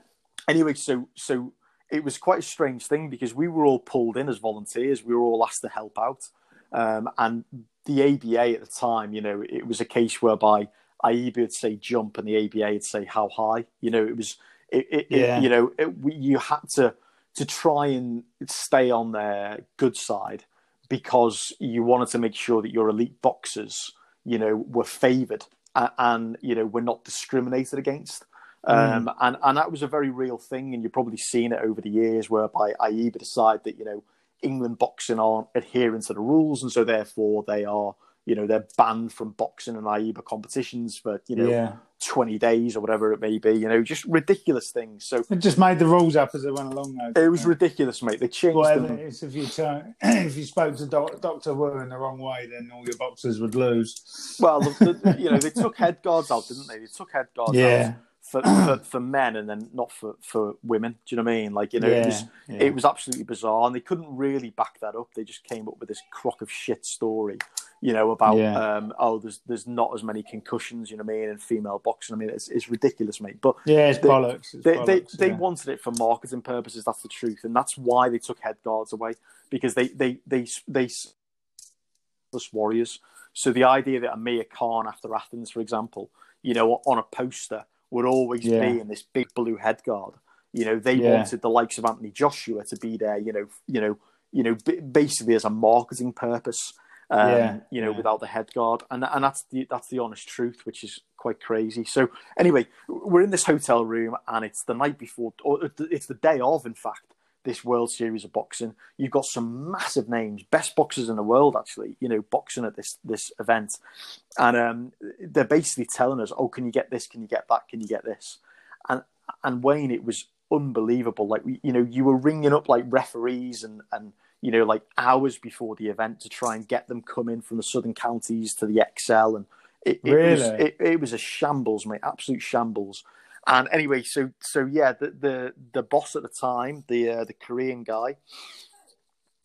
anyway, so so it was quite a strange thing because we were all pulled in as volunteers. We were all asked to help out, um, and the ABA at the time, you know, it was a case whereby AIBA would say jump and the ABA would say how high. You know, it was it, it, Yeah. it you know it, we, you had to to try and stay on their good side because you wanted to make sure that your elite boxers, you know, were favoured and, and you know were not discriminated against. Um, and, and that was a very real thing, and you've probably seen it over the years, whereby AIBA decide that you know England boxing aren't adhering to the rules, and so therefore they are you know they're banned from boxing and AIBA competitions for you know yeah. twenty days or whatever it may be. You know, just ridiculous things. So It just made the rules up as they went along. Though, it was ridiculous, mate. They changed Well, them. it's if you turn, if you spoke to doc, Doctor Wu in the wrong way, then all your boxers would lose. Well, the, the, you know, they took head guards out, didn't they? They took head guards out Yeah, for, for, for men and then not for, for women. Do you know what I mean? Like, you know, it, was, yeah. it was absolutely bizarre and they couldn't really back that up. They just came up with this crock of shit story, you know, about, Yeah. um, oh, there's there's not as many concussions, you know what I mean, in female boxing. I mean, it's, it's ridiculous, mate. But yeah, it's they- bollocks. It's they, they, bollocks, they yeah. wanted it for marketing purposes. That's the truth, and that's why they took head guards away because they they they they, they warriors. So the idea that Amir Khan after Athens, for example, you know, on a poster would always Yeah. be in this big blue head guard. You know, they wanted the likes of Anthony Joshua to be there. You know, you know, you know, b- basically as a marketing purpose. Um, Yeah, you know, yeah. without the head guard, and and that's the that's the honest truth, which is quite crazy. So anyway, we're in this hotel room, and it's the night before, or it's the day of, in fact, this World Series of boxing. You've got some massive names, best boxers in the world, actually. You know, boxing at this this event, and um, they're basically telling us, "Oh, can you get this? Can you get that? Can you get this?" And and Wayne, it was unbelievable. Like we- you know, you were ringing up like referees and and you know like hours before the event to try and get them coming from the southern counties to the ExCeL, and it, it was it, it was a shambles, mate, absolute shambles. And anyway, so so yeah, the the, the boss at the time, the uh, the Korean guy,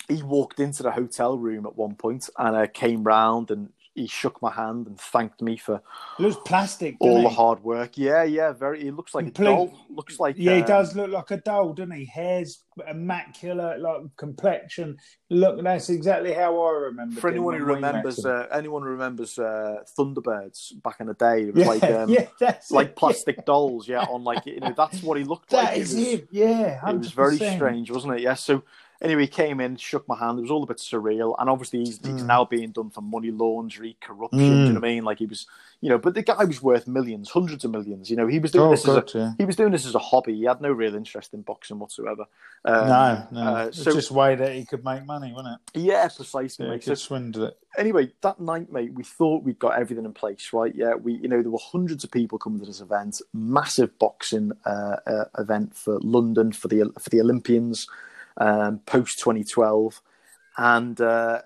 he walked into the hotel room at one point and uh, came round and he shook my hand and thanked me for It looks plastic. all doesn't the he? hard work. Yeah, yeah, very. He looks like Complete- a doll. Looks like Yeah, he uh, does look like a doll, doesn't he? Hair's immaculate, like complexion. Look, that's exactly how I remember. For anyone who when we met remembers, uh, anyone who remembers uh, Thunderbirds back in the day, it was yeah, like um, yeah, like it. plastic dolls. Yeah, on like you know that's what he looked like. That It is was- him. Yeah, 100%. It was very strange, wasn't it? Yeah. So anyway, he came in, shook my hand. It was all a bit surreal, and obviously he's, he's Mm. now being done for money laundry, corruption. Do you know what I mean? Like he was, you know, but the guy was worth millions, hundreds of millions. You know, he was doing Oh, this as a, yeah. he was doing this as a hobby. He had no real interest in boxing whatsoever. Um, No, no. uh, it's so just a way that he could make money, wasn't it? yeah, precisely. Yeah, he mate. So swindle it. anyway, that night, mate, we thought we'd got everything in place, right? Yeah, we, you know, there were hundreds of people coming to this event, massive boxing uh, uh, event for London for the for the Olympians, um, post twenty twelve, and uh,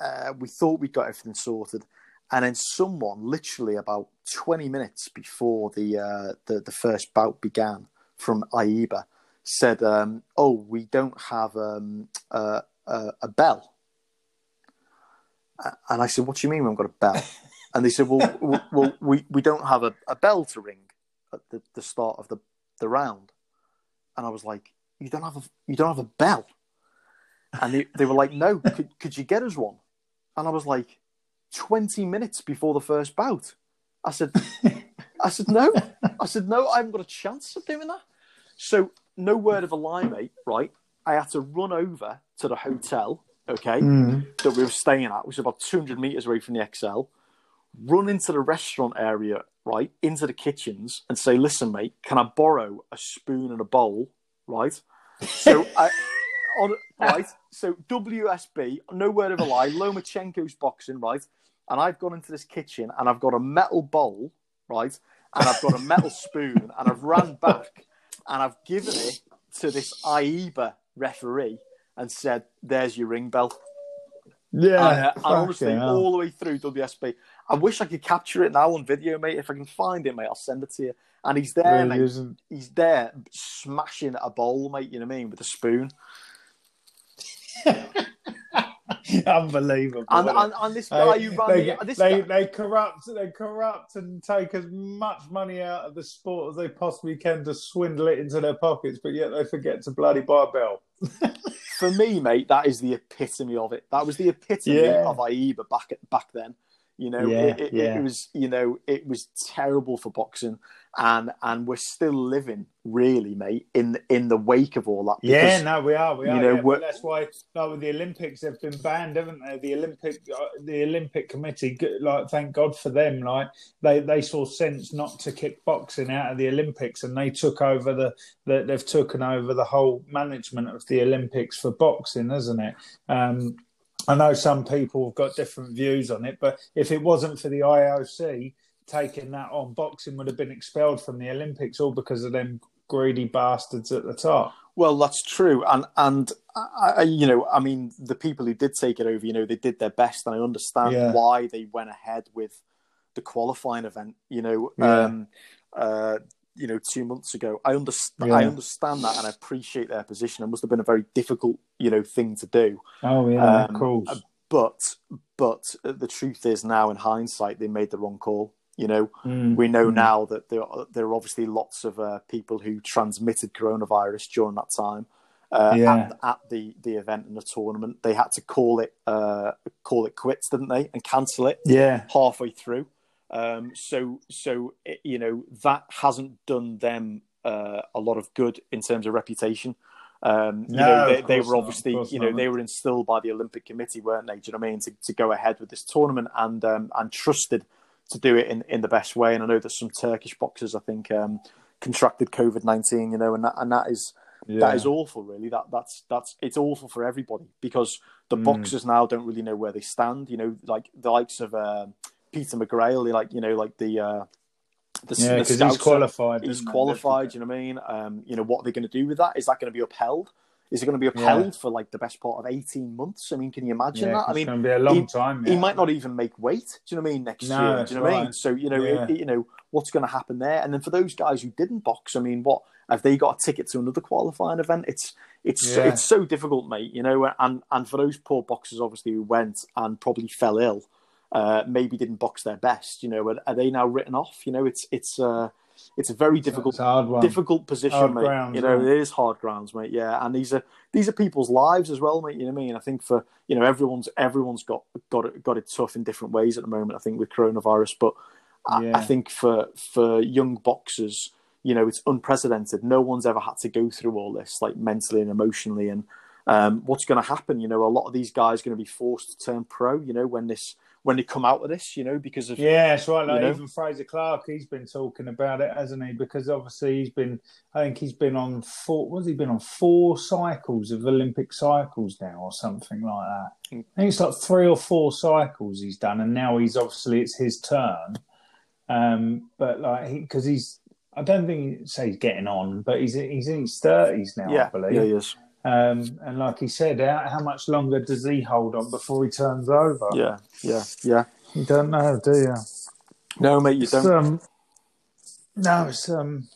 uh, we thought we'd got everything sorted, and then someone, literally about twenty minutes before the uh, the, the first bout began, from AIBA, said, um, "Oh, we don't have um, uh, uh, a bell." And I said, "What do you mean we haven't got a bell?" And they said, "Well, w- well, we, we don't have a, a bell to ring at the, the start of the, the round." And I was like, "You don't have a you don't have a bell?" And they, they were like, "No, could, could you get us one?" And I was like, 20 minutes before the first bout." I said, "I said no." I said, "No, I haven't got a chance of doing that." So, no word of a lie, mate. Right? I had to run over to the hotel. Okay Mm. that we were staying at, which was about 200 meters away from the ExCeL, run into the restaurant area, right, into the kitchens and say, listen, mate, can I borrow a spoon and a bowl, right? So, I, on, right, so WSB, no word of a lie, Lomachenko's boxing, right? And I've gone into this kitchen and I've got a metal bowl, right? And I've got a metal spoon and I've ran back and I've given it to this AIBA referee and said, there's your ring bell. Yeah, And, uh, and honestly, hell. all the way through WSB. I wish I could capture it now on video, mate. If I can find it, mate, I'll send it to you. And he's there, Really mate. He's there smashing a bowl, mate. You know what I mean, with a spoon. Unbelievable. And and, and this guy They, who ran they, the, they, guy, they corrupt they corrupt and take as much money out of the sport as they possibly can to swindle it into their pockets, but yet they forget to bloody buy a bell. for me, mate, that is the epitome of it. That was the epitome Yeah. of AIBA back back then. You know, Yeah, it, it, yeah. it was you know it was terrible for boxing, and and we're still living really, mate, in in the wake of all that. Yeah, because- no, we are, we you are. know, yeah, that's why, like with the Olympics, they've been banned, haven't they? The Olympic, uh, the Olympic Committee, like, thank God for them. Like, they they saw sense not to kick boxing out of the Olympics, and they took over the, the they've taken over the whole management of the Olympics for boxing, hasn't it? Um, I know some people have got different views on it, but if it wasn't for the IOC taking that on, boxing would have been expelled from the Olympics, all because of them greedy bastards at the top. Well, that's true, and and I, you know, I mean, the people who did take it over, you know, they did their best, and I understand Yeah. why they went ahead with the qualifying event. You know, Yeah. um, uh, you know, two months ago. I understand. Yeah. I understand that, and I appreciate their position. It must have been a very difficult, you know, thing to do. Oh yeah, um, of course. But but the truth is now, in hindsight, they made the wrong call. You know, mm. we know mm. now that there are, there are obviously lots of uh, people who transmitted coronavirus during that time. Uh, yeah. at, at, the, the event and the tournament, they had to call it uh, call it quits, didn't they, and cancel it? Yeah, halfway through. Um, so so you know that hasn't done them uh, a lot of good in terms of reputation. Um, you no, know, they, they were obviously, you know, not. they were instilled by the Olympic Committee, weren't they? Do you know what I mean? To, to go ahead with this tournament and um, and trusted to do it in, in the best way. And I know that some Turkish boxers, I think, um, contracted COVID nineteen. You know, and that and that is yeah. that is awful. Really, that that's that's it's awful for everybody because the mm. boxers now don't really know where they stand. You know, like the likes of uh, Peter McGrail, like you know, like the. Uh, the, yeah, because he's qualified. He's qualified. You know what I mean? Um, you know what are they going to do with that? Is that going to be upheld? Is it going to be upheld yeah. for like the best part of eighteen months? I mean, can you imagine yeah, that? I mean, it's going to be a long he, time. Yeah. He might not even make weight. Do you know what I mean? Next no, year, do you know right. what I mean? So you know, it, you know what's going to happen there. And then for those guys who didn't box, I mean, what have they got a ticket to another qualifying event? It's it's it's so difficult, mate. You know, and and for those poor boxers, obviously, who went and probably fell ill uh, maybe didn't box their best. You know, are, are, they now written off? You know, it's it's uh, it's a very difficult difficult position, hard mate. Grounds, you know, yeah. it is hard grounds, mate. Yeah, and these are these are people's lives as well, mate. You know what I mean? I think for you know everyone's everyone's got got it got it tough in different ways at the moment. I think with coronavirus, but I. I think for for young boxers, you know, it's unprecedented. No one's ever had to go through all this, like mentally and emotionally, and um, what's going to happen? You know, a lot of these guys are going to be forced to turn pro. You know, when this when they come out of this, you know, because of yeah, that's right. Like even know? Frazer Clarke, he's been talking about it, hasn't he? Because obviously he's been, I think he's been on four. What's he been on four cycles of Olympic cycles now, or something like that? Mm. I think it's like three or four cycles he's done, and now he's obviously it's his turn. Um, but like because he, he's, I don't think say he's getting on, but he's he's in his thirties now, yeah, I believe. Yeah, he is. Um, and like he said, how, how, much longer does he hold on before he turns over? Yeah, yeah, yeah. You don't know, do you? No, mate, you it's, don't. Um, no, it's um,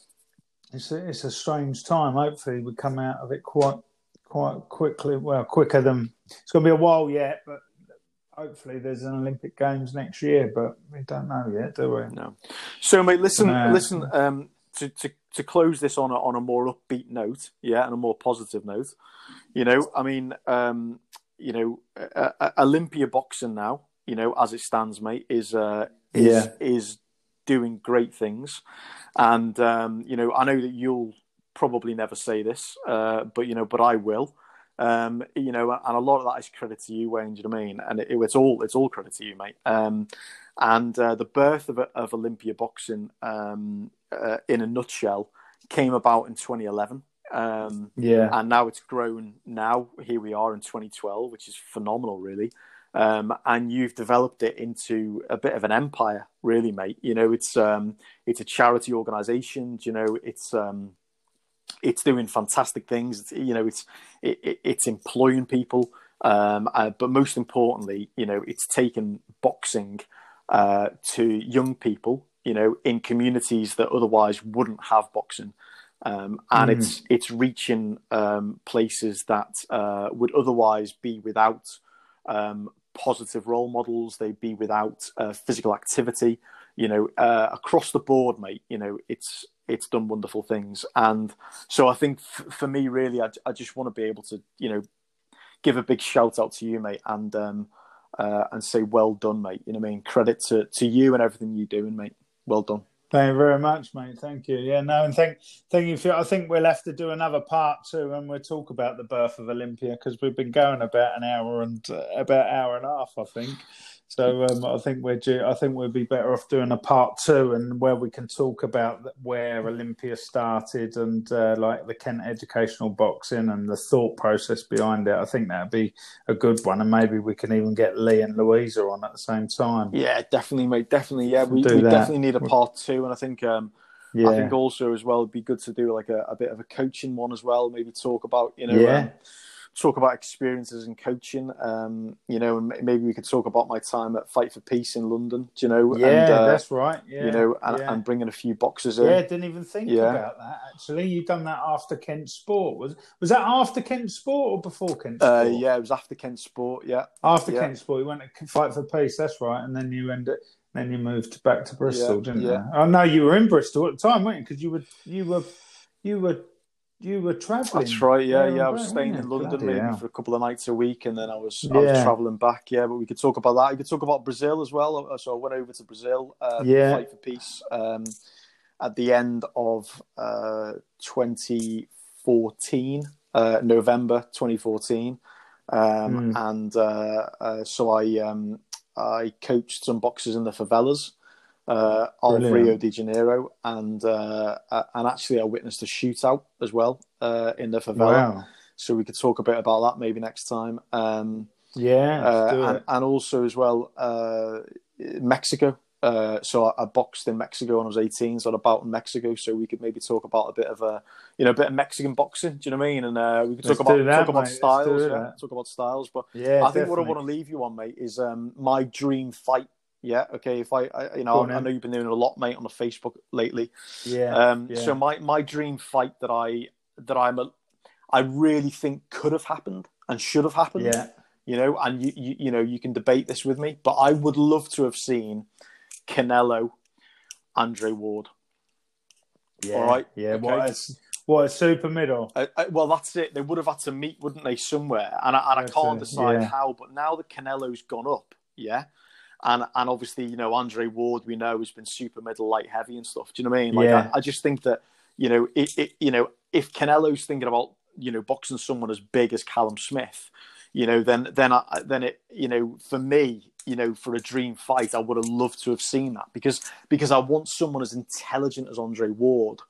it's a, it's a strange time. Hopefully, we come out of it quite quite quickly. Well, quicker than it's going to be a while yet, but hopefully there's an Olympic Games next year. But we don't know yet, do we? No. So, mate, listen, listen. Um, to, to to close this on a, on a more upbeat note, yeah, and a more positive note. You know, I mean, um, you know, uh, uh, Olympia boxing now, you know, as it stands, mate, is uh, is yeah. is doing great things, and um, you know, I know that you'll probably never say this, uh, but you know, but I will. Um, you know, and a lot of that is credit to you, Wayne. Do you know what I mean? And it, it's all it's all credit to you, mate. Um, and uh, the birth of, of Olympia boxing, um, uh, in a nutshell, came about in 2011. Um, yeah, and now it's grown. Now here we are in 2012, which is phenomenal, really. Um, and you've developed it into a bit of an empire, really, mate. You know, it's um, it's a charity organisation. You know, it's um, it's doing fantastic things. It's, you know, it's it, it's employing people, um, uh, but most importantly, you know, it's taken boxing uh, to young people, you know, in communities that otherwise wouldn't have boxing. Um, and mm. it's it's reaching um, places that uh, would otherwise be without um, positive role models. They'd be without uh, physical activity. You know, uh, across the board, mate. You know, it's it's done wonderful things. And so I think f- for me, really, I, I just want to be able to, you know, give a big shout out to you, mate, and um, uh, and say well done, mate. You know what I mean? Credit to, to you and everything you're doing, mate. Well done. Thank you very much, mate. Thank you. Yeah, no, and thank thank you for. I think we'll have to do another part too, and we'll talk about the birth of Olympia because we've been going about an hour and uh, about hour and a half, I think. So um, I think we're due, I think we'd be better off doing a part two and where we can talk about where Olympia started and uh, like the Kent educational boxing and the thought process behind it. I think that'd be a good one, and maybe we can even get Lee and Louisa on at the same time. Yeah, definitely, mate. Definitely, yeah. We, we definitely need a part two, and I think. Um, yeah. I think also as well it'd be good to do like a, a bit of a coaching one as well. Maybe talk about you know yeah. um, talk about experiences in coaching. Um, you know, and maybe we could talk about my time at Fight for Peace in London. Do you know? Yeah, and, uh, that's right. Yeah, you know, and, yeah. and bringing a few boxes in. Yeah, didn't even think Yeah. about that. Actually, you done that after Kent Sport. Was was that after Kent Sport or before Kent Sport? Uh, yeah, it was after Kent Sport. Yeah, After yeah. Kent Sport, you went to fight for peace. That's right, and then you ended. Then you moved back to Bristol, Yeah, didn't you? I know you were in Bristol at the time, weren't you? Because you were you were you were you were travelling. That's right. Yeah, yeah. I was staying in? London Bloody maybe hell. for a couple of nights a week, and then I was I was Yeah. traveling back. Yeah, but we could talk about that. We could talk about Brazil as well. Uh, So I went over to Brazil. Uh, Yeah. fight for peace. Um, at the end of uh, 2014, uh, November 2014, um, Mm. and uh, uh, so I um, I coached some boxers in the favelas. Uh, of Rio de Janeiro, and uh, and actually I witnessed a shootout as well uh, in the favela. Wow. So we could talk a bit about that maybe next time. Um, Yeah. uh, and, and also as well, uh, Mexico. Uh, so I, I boxed in Mexico when I was 18, so I had a bout in Mexico. So we could maybe talk about a bit of a, you know, a bit of Mexican boxing. Do you know what I mean? And uh, we could Let's talk about that, talk about mate. Styles. Yeah, talk about styles. But yeah, I think what I want to leave you on, mate, is um, my dream fight. Yeah, okay. If I, I you know, I, I know you've been doing a lot, mate, on the Facebook lately. Yeah. Um, yeah. So my, my dream fight that I that I'm a, I really think could have happened and should have happened. yeah. You know, and you, you you know you can debate this with me, but I would love to have seen Canelo, Andre Ward. Yeah. All right, Yeah. okay. What a, what a super middle. Uh, uh, well, that's it. They would have had to meet, wouldn't they, somewhere? And I, and I can't decide yeah. how. But now that Canelo's gone up, yeah, and and obviously you know Andre Ward, we know has been super middle light heavy and stuff. Do you know what I mean? Like Yeah. I, I just think that you know it, it you know if Canelo's thinking about you know boxing someone as big as Callum Smith, you know then then I, then it you know for me you know for a dream fight I would have loved to have seen that because because I want someone as intelligent as Andre Ward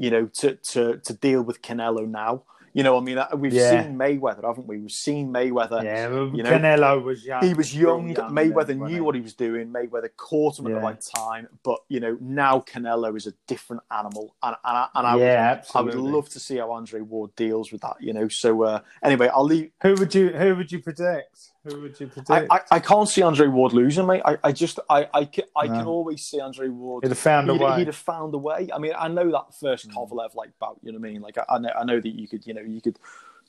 you know, to to to deal with Canelo now. You know, I mean, uh, we've Yeah. seen Mayweather, haven't we? We've seen Mayweather. Yeah. You know, Canelo was young. He was young. young Mayweather then, knew what he was doing. Mayweather caught him at the right time. But you know, now Canelo is a different animal, and and I, and I, would, yeah, I would love to see how Andre Ward deals with that. You know, so uh, anyway, I'll leave. Who would you Who would you predict? Who would you predict? I, I, I can't see Andre Ward losing, mate. I, I just I I, can, I No. can always see Andre Ward He'd have found a he'd, way. he'd have found a way. I mean, I know that first Mm. Kovalev like bout. You know what I mean? Like, I, I know, I know that you could, you know, you could,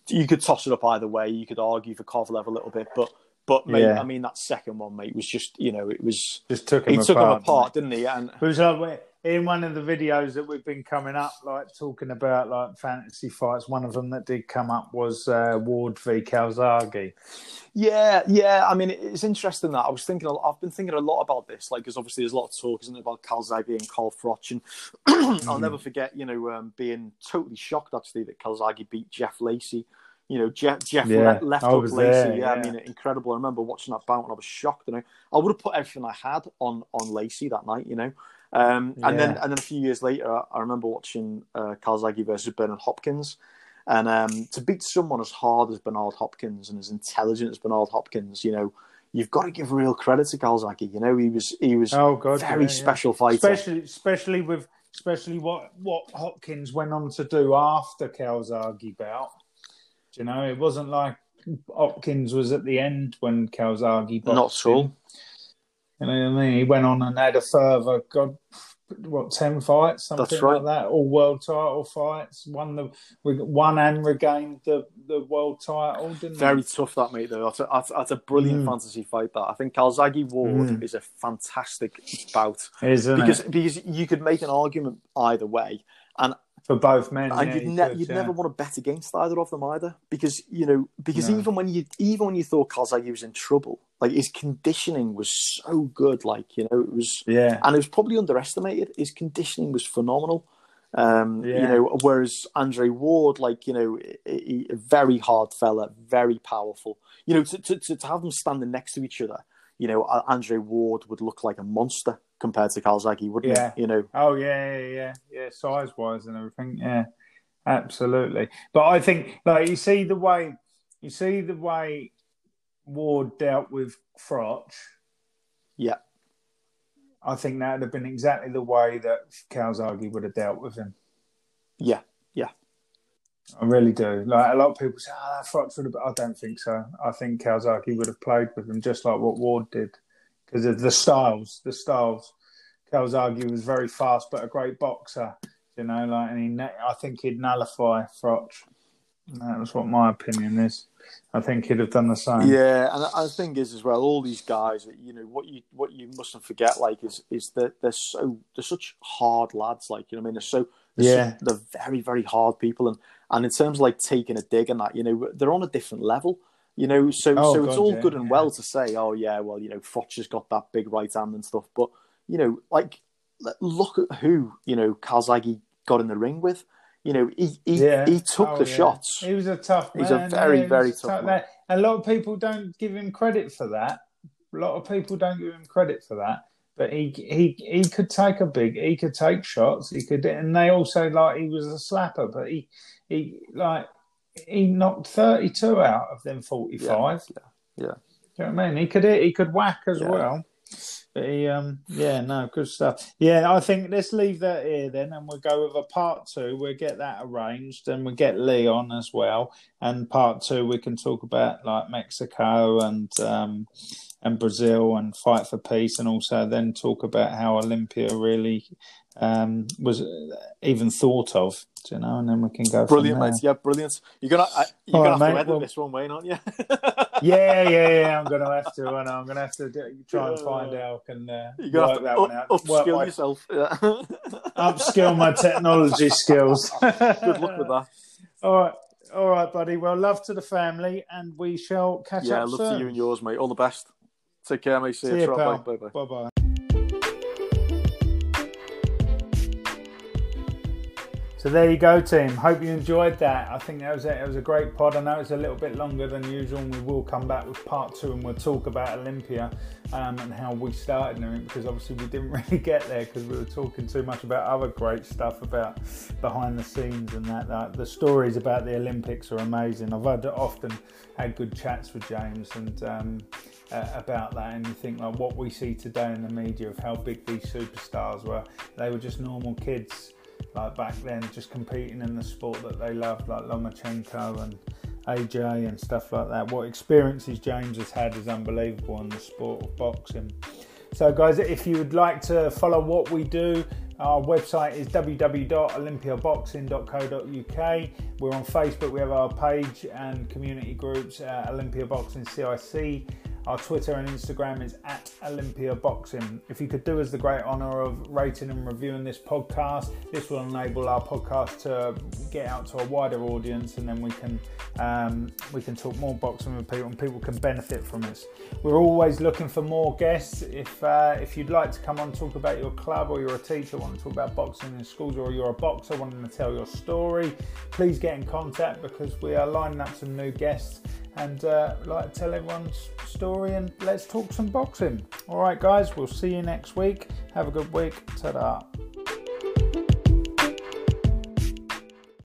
you could toss it up either way. You could argue for Kovalev a little bit, but, but mate, Yeah. I mean, that second one, mate, was just, you know, it was. Just took him He took him apart. apart, didn't he? And It was like we- in one of the videos that we've been coming up, like talking about like fantasy fights. One of them that did come up was uh, Ward v Calzaghe. yeah, yeah. I mean, it's interesting that I was thinking. a lot- I've been thinking a lot about this, like, because obviously there's a lot of talk, isn't it, about Calzaghe and Carl Froch, and I'll Mm-hmm. never forget, you know, um, being totally shocked actually that Calzaghe beat Jeff Lacey. You know, Jeff, Jeff Yeah, left hook Lacey. there, yeah, I mean, incredible. I remember watching that bout and I was shocked. You know, I would have put everything I had on on Lacey that night. You know, um, and then and then a few years later, I, I remember watching uh, Calzaghe versus Bernard Hopkins. And um, to beat someone as hard as Bernard Hopkins and as intelligent as Bernard Hopkins, you know, you've got to give real credit to Calzaghe. You know, he was he was Oh God, very yeah, yeah. special fighter. especially especially with especially what what Hopkins went on to do after Calzaghe bout. You know, it wasn't like Hopkins was at the end when Calzaghe boxed Not at all. him. You know what I mean? He went on and had a further God, what ten fights, something That's right. like that, all world title fights. Won the won and regained the the world title, didn't Very he? tough that mate though. That's a, that's, that's a brilliant Mm. fantasy fight. That I think Calzaghe Ward Mm. is a fantastic bout Isn't because it? because you could make an argument either way, and For both men, and yeah, you'd, ne- could, you'd yeah. never want to bet against either of them either because you know because No. even when you even when you thought Calzaghe was in trouble, like his conditioning was so good, like you know it was Yeah, and it was probably underestimated. His conditioning was phenomenal. Um, You know, whereas Andre Ward, like you know, he, a very hard fella, very powerful. You know, to, to to to have them standing next to each other, you know, Andre Ward would look like a monster compared to Calzaghe, wouldn't Yeah. he? You know, Oh yeah, yeah, yeah, yeah. Size wise and everything, yeah, absolutely. But I think, like, you see the way, you see the way Ward dealt with Froch. yeah, I think that would have been exactly the way that Calzaghe would have dealt with him. yeah, yeah. I really do. Like a lot of people say, "Oh, that Froch would have." I don't think so. I think Calzaghe would have played with him just like what Ward did, because of the styles. The styles. Calzaghe was very fast, but a great boxer. You know, like, and he, I think he'd nullify Froch. That was what my opinion is. I think he'd have done the same. Yeah, and the thing is as well, all these guys, you know, what you what you mustn't forget, like, is is that they're so they're such hard lads, like, you know, I mean, they're so they're Yeah. so, they're very very hard people, and and in terms of like taking a dig and that, you know, they're on a different level. You know, so Oh, so it's all yeah, good and yeah. well to say, oh yeah, well, you know, Froch has got that big right hand and stuff, but you know, like look at who you know Calzaghe got in the ring with. You know, he he, Yeah. he took Oh, the shots. He was a tough man. He's a very, very tough man. A lot of people don't give him credit for that. A lot of people don't give him credit for that. But he he he could take a big. He could take shots. He could, and they also like he was a slapper. But he he like he knocked thirty two out of them forty five. Yeah, yeah. Do you know what I mean? He could he could whack as Yeah. well. But he, um, yeah, no, good stuff. Yeah, I think let's leave that here then, and we'll go with a part two. We'll get that arranged, and we'll get Lee on as well. And part two, we can talk about like Mexico and um, and Brazil and fight for peace, and also then talk about how Olympia really um, was even thought of. do You know, and then we can go. Brilliant, mate. Yeah, brilliant. You're gonna you're All gonna right, have to mate. edit Well- this one, Wayne, aren't you? Yeah, yeah, yeah. I'm gonna have to. And. I'm gonna have to do, try and find out. Can uh, gonna work to that up, one out. Upskill my- yourself. Yeah. upskill my technology skills. Good luck with that. All right, all right, buddy. Well, love to the family, and we shall catch Yeah, up Yeah, love soon. to you and yours, mate. All the best. Take care, mate. See, See you. you, Bye, bye, So there you go, team. Hope you enjoyed that. I think that was a, it was a great pod. I know it's a little bit longer than usual, and we will come back with part two, and we'll talk about Olympia um, and how we started. Because obviously we didn't really get there because we were talking too much about other great stuff about behind the scenes and that. that. The stories about the Olympics are amazing. I've had often had good chats with James and. Um, uh, about that and you think like what we see today in the media of how big these superstars were they were just normal kids like back then just competing in the sport that they loved like Lomachenko and AJ and stuff like that what experiences James has had is unbelievable in the sport of boxing so guys if you would like to follow what we do our website is www.olympiaboxing.co.uk. We're on Facebook, we have our page and community groups, uh, Olympia Boxing CIC. Our Twitter and Instagram is at Olympia Boxing. If you could do us the great honour of rating and reviewing this podcast, this will enable our podcast to get out to a wider audience, and then we can um, we can talk more boxing with people, and people can benefit from us. We're always looking for more guests. If uh, if you'd like to come on talk about your club, or you're a teacher want to talk about boxing in schools, or you're a boxer wanting to tell your story, please get in contact because we are lining up some new guests and uh, like tell everyone's story and let's talk some boxing. All right, guys, we'll see you next week. Have a good week. Ta-da.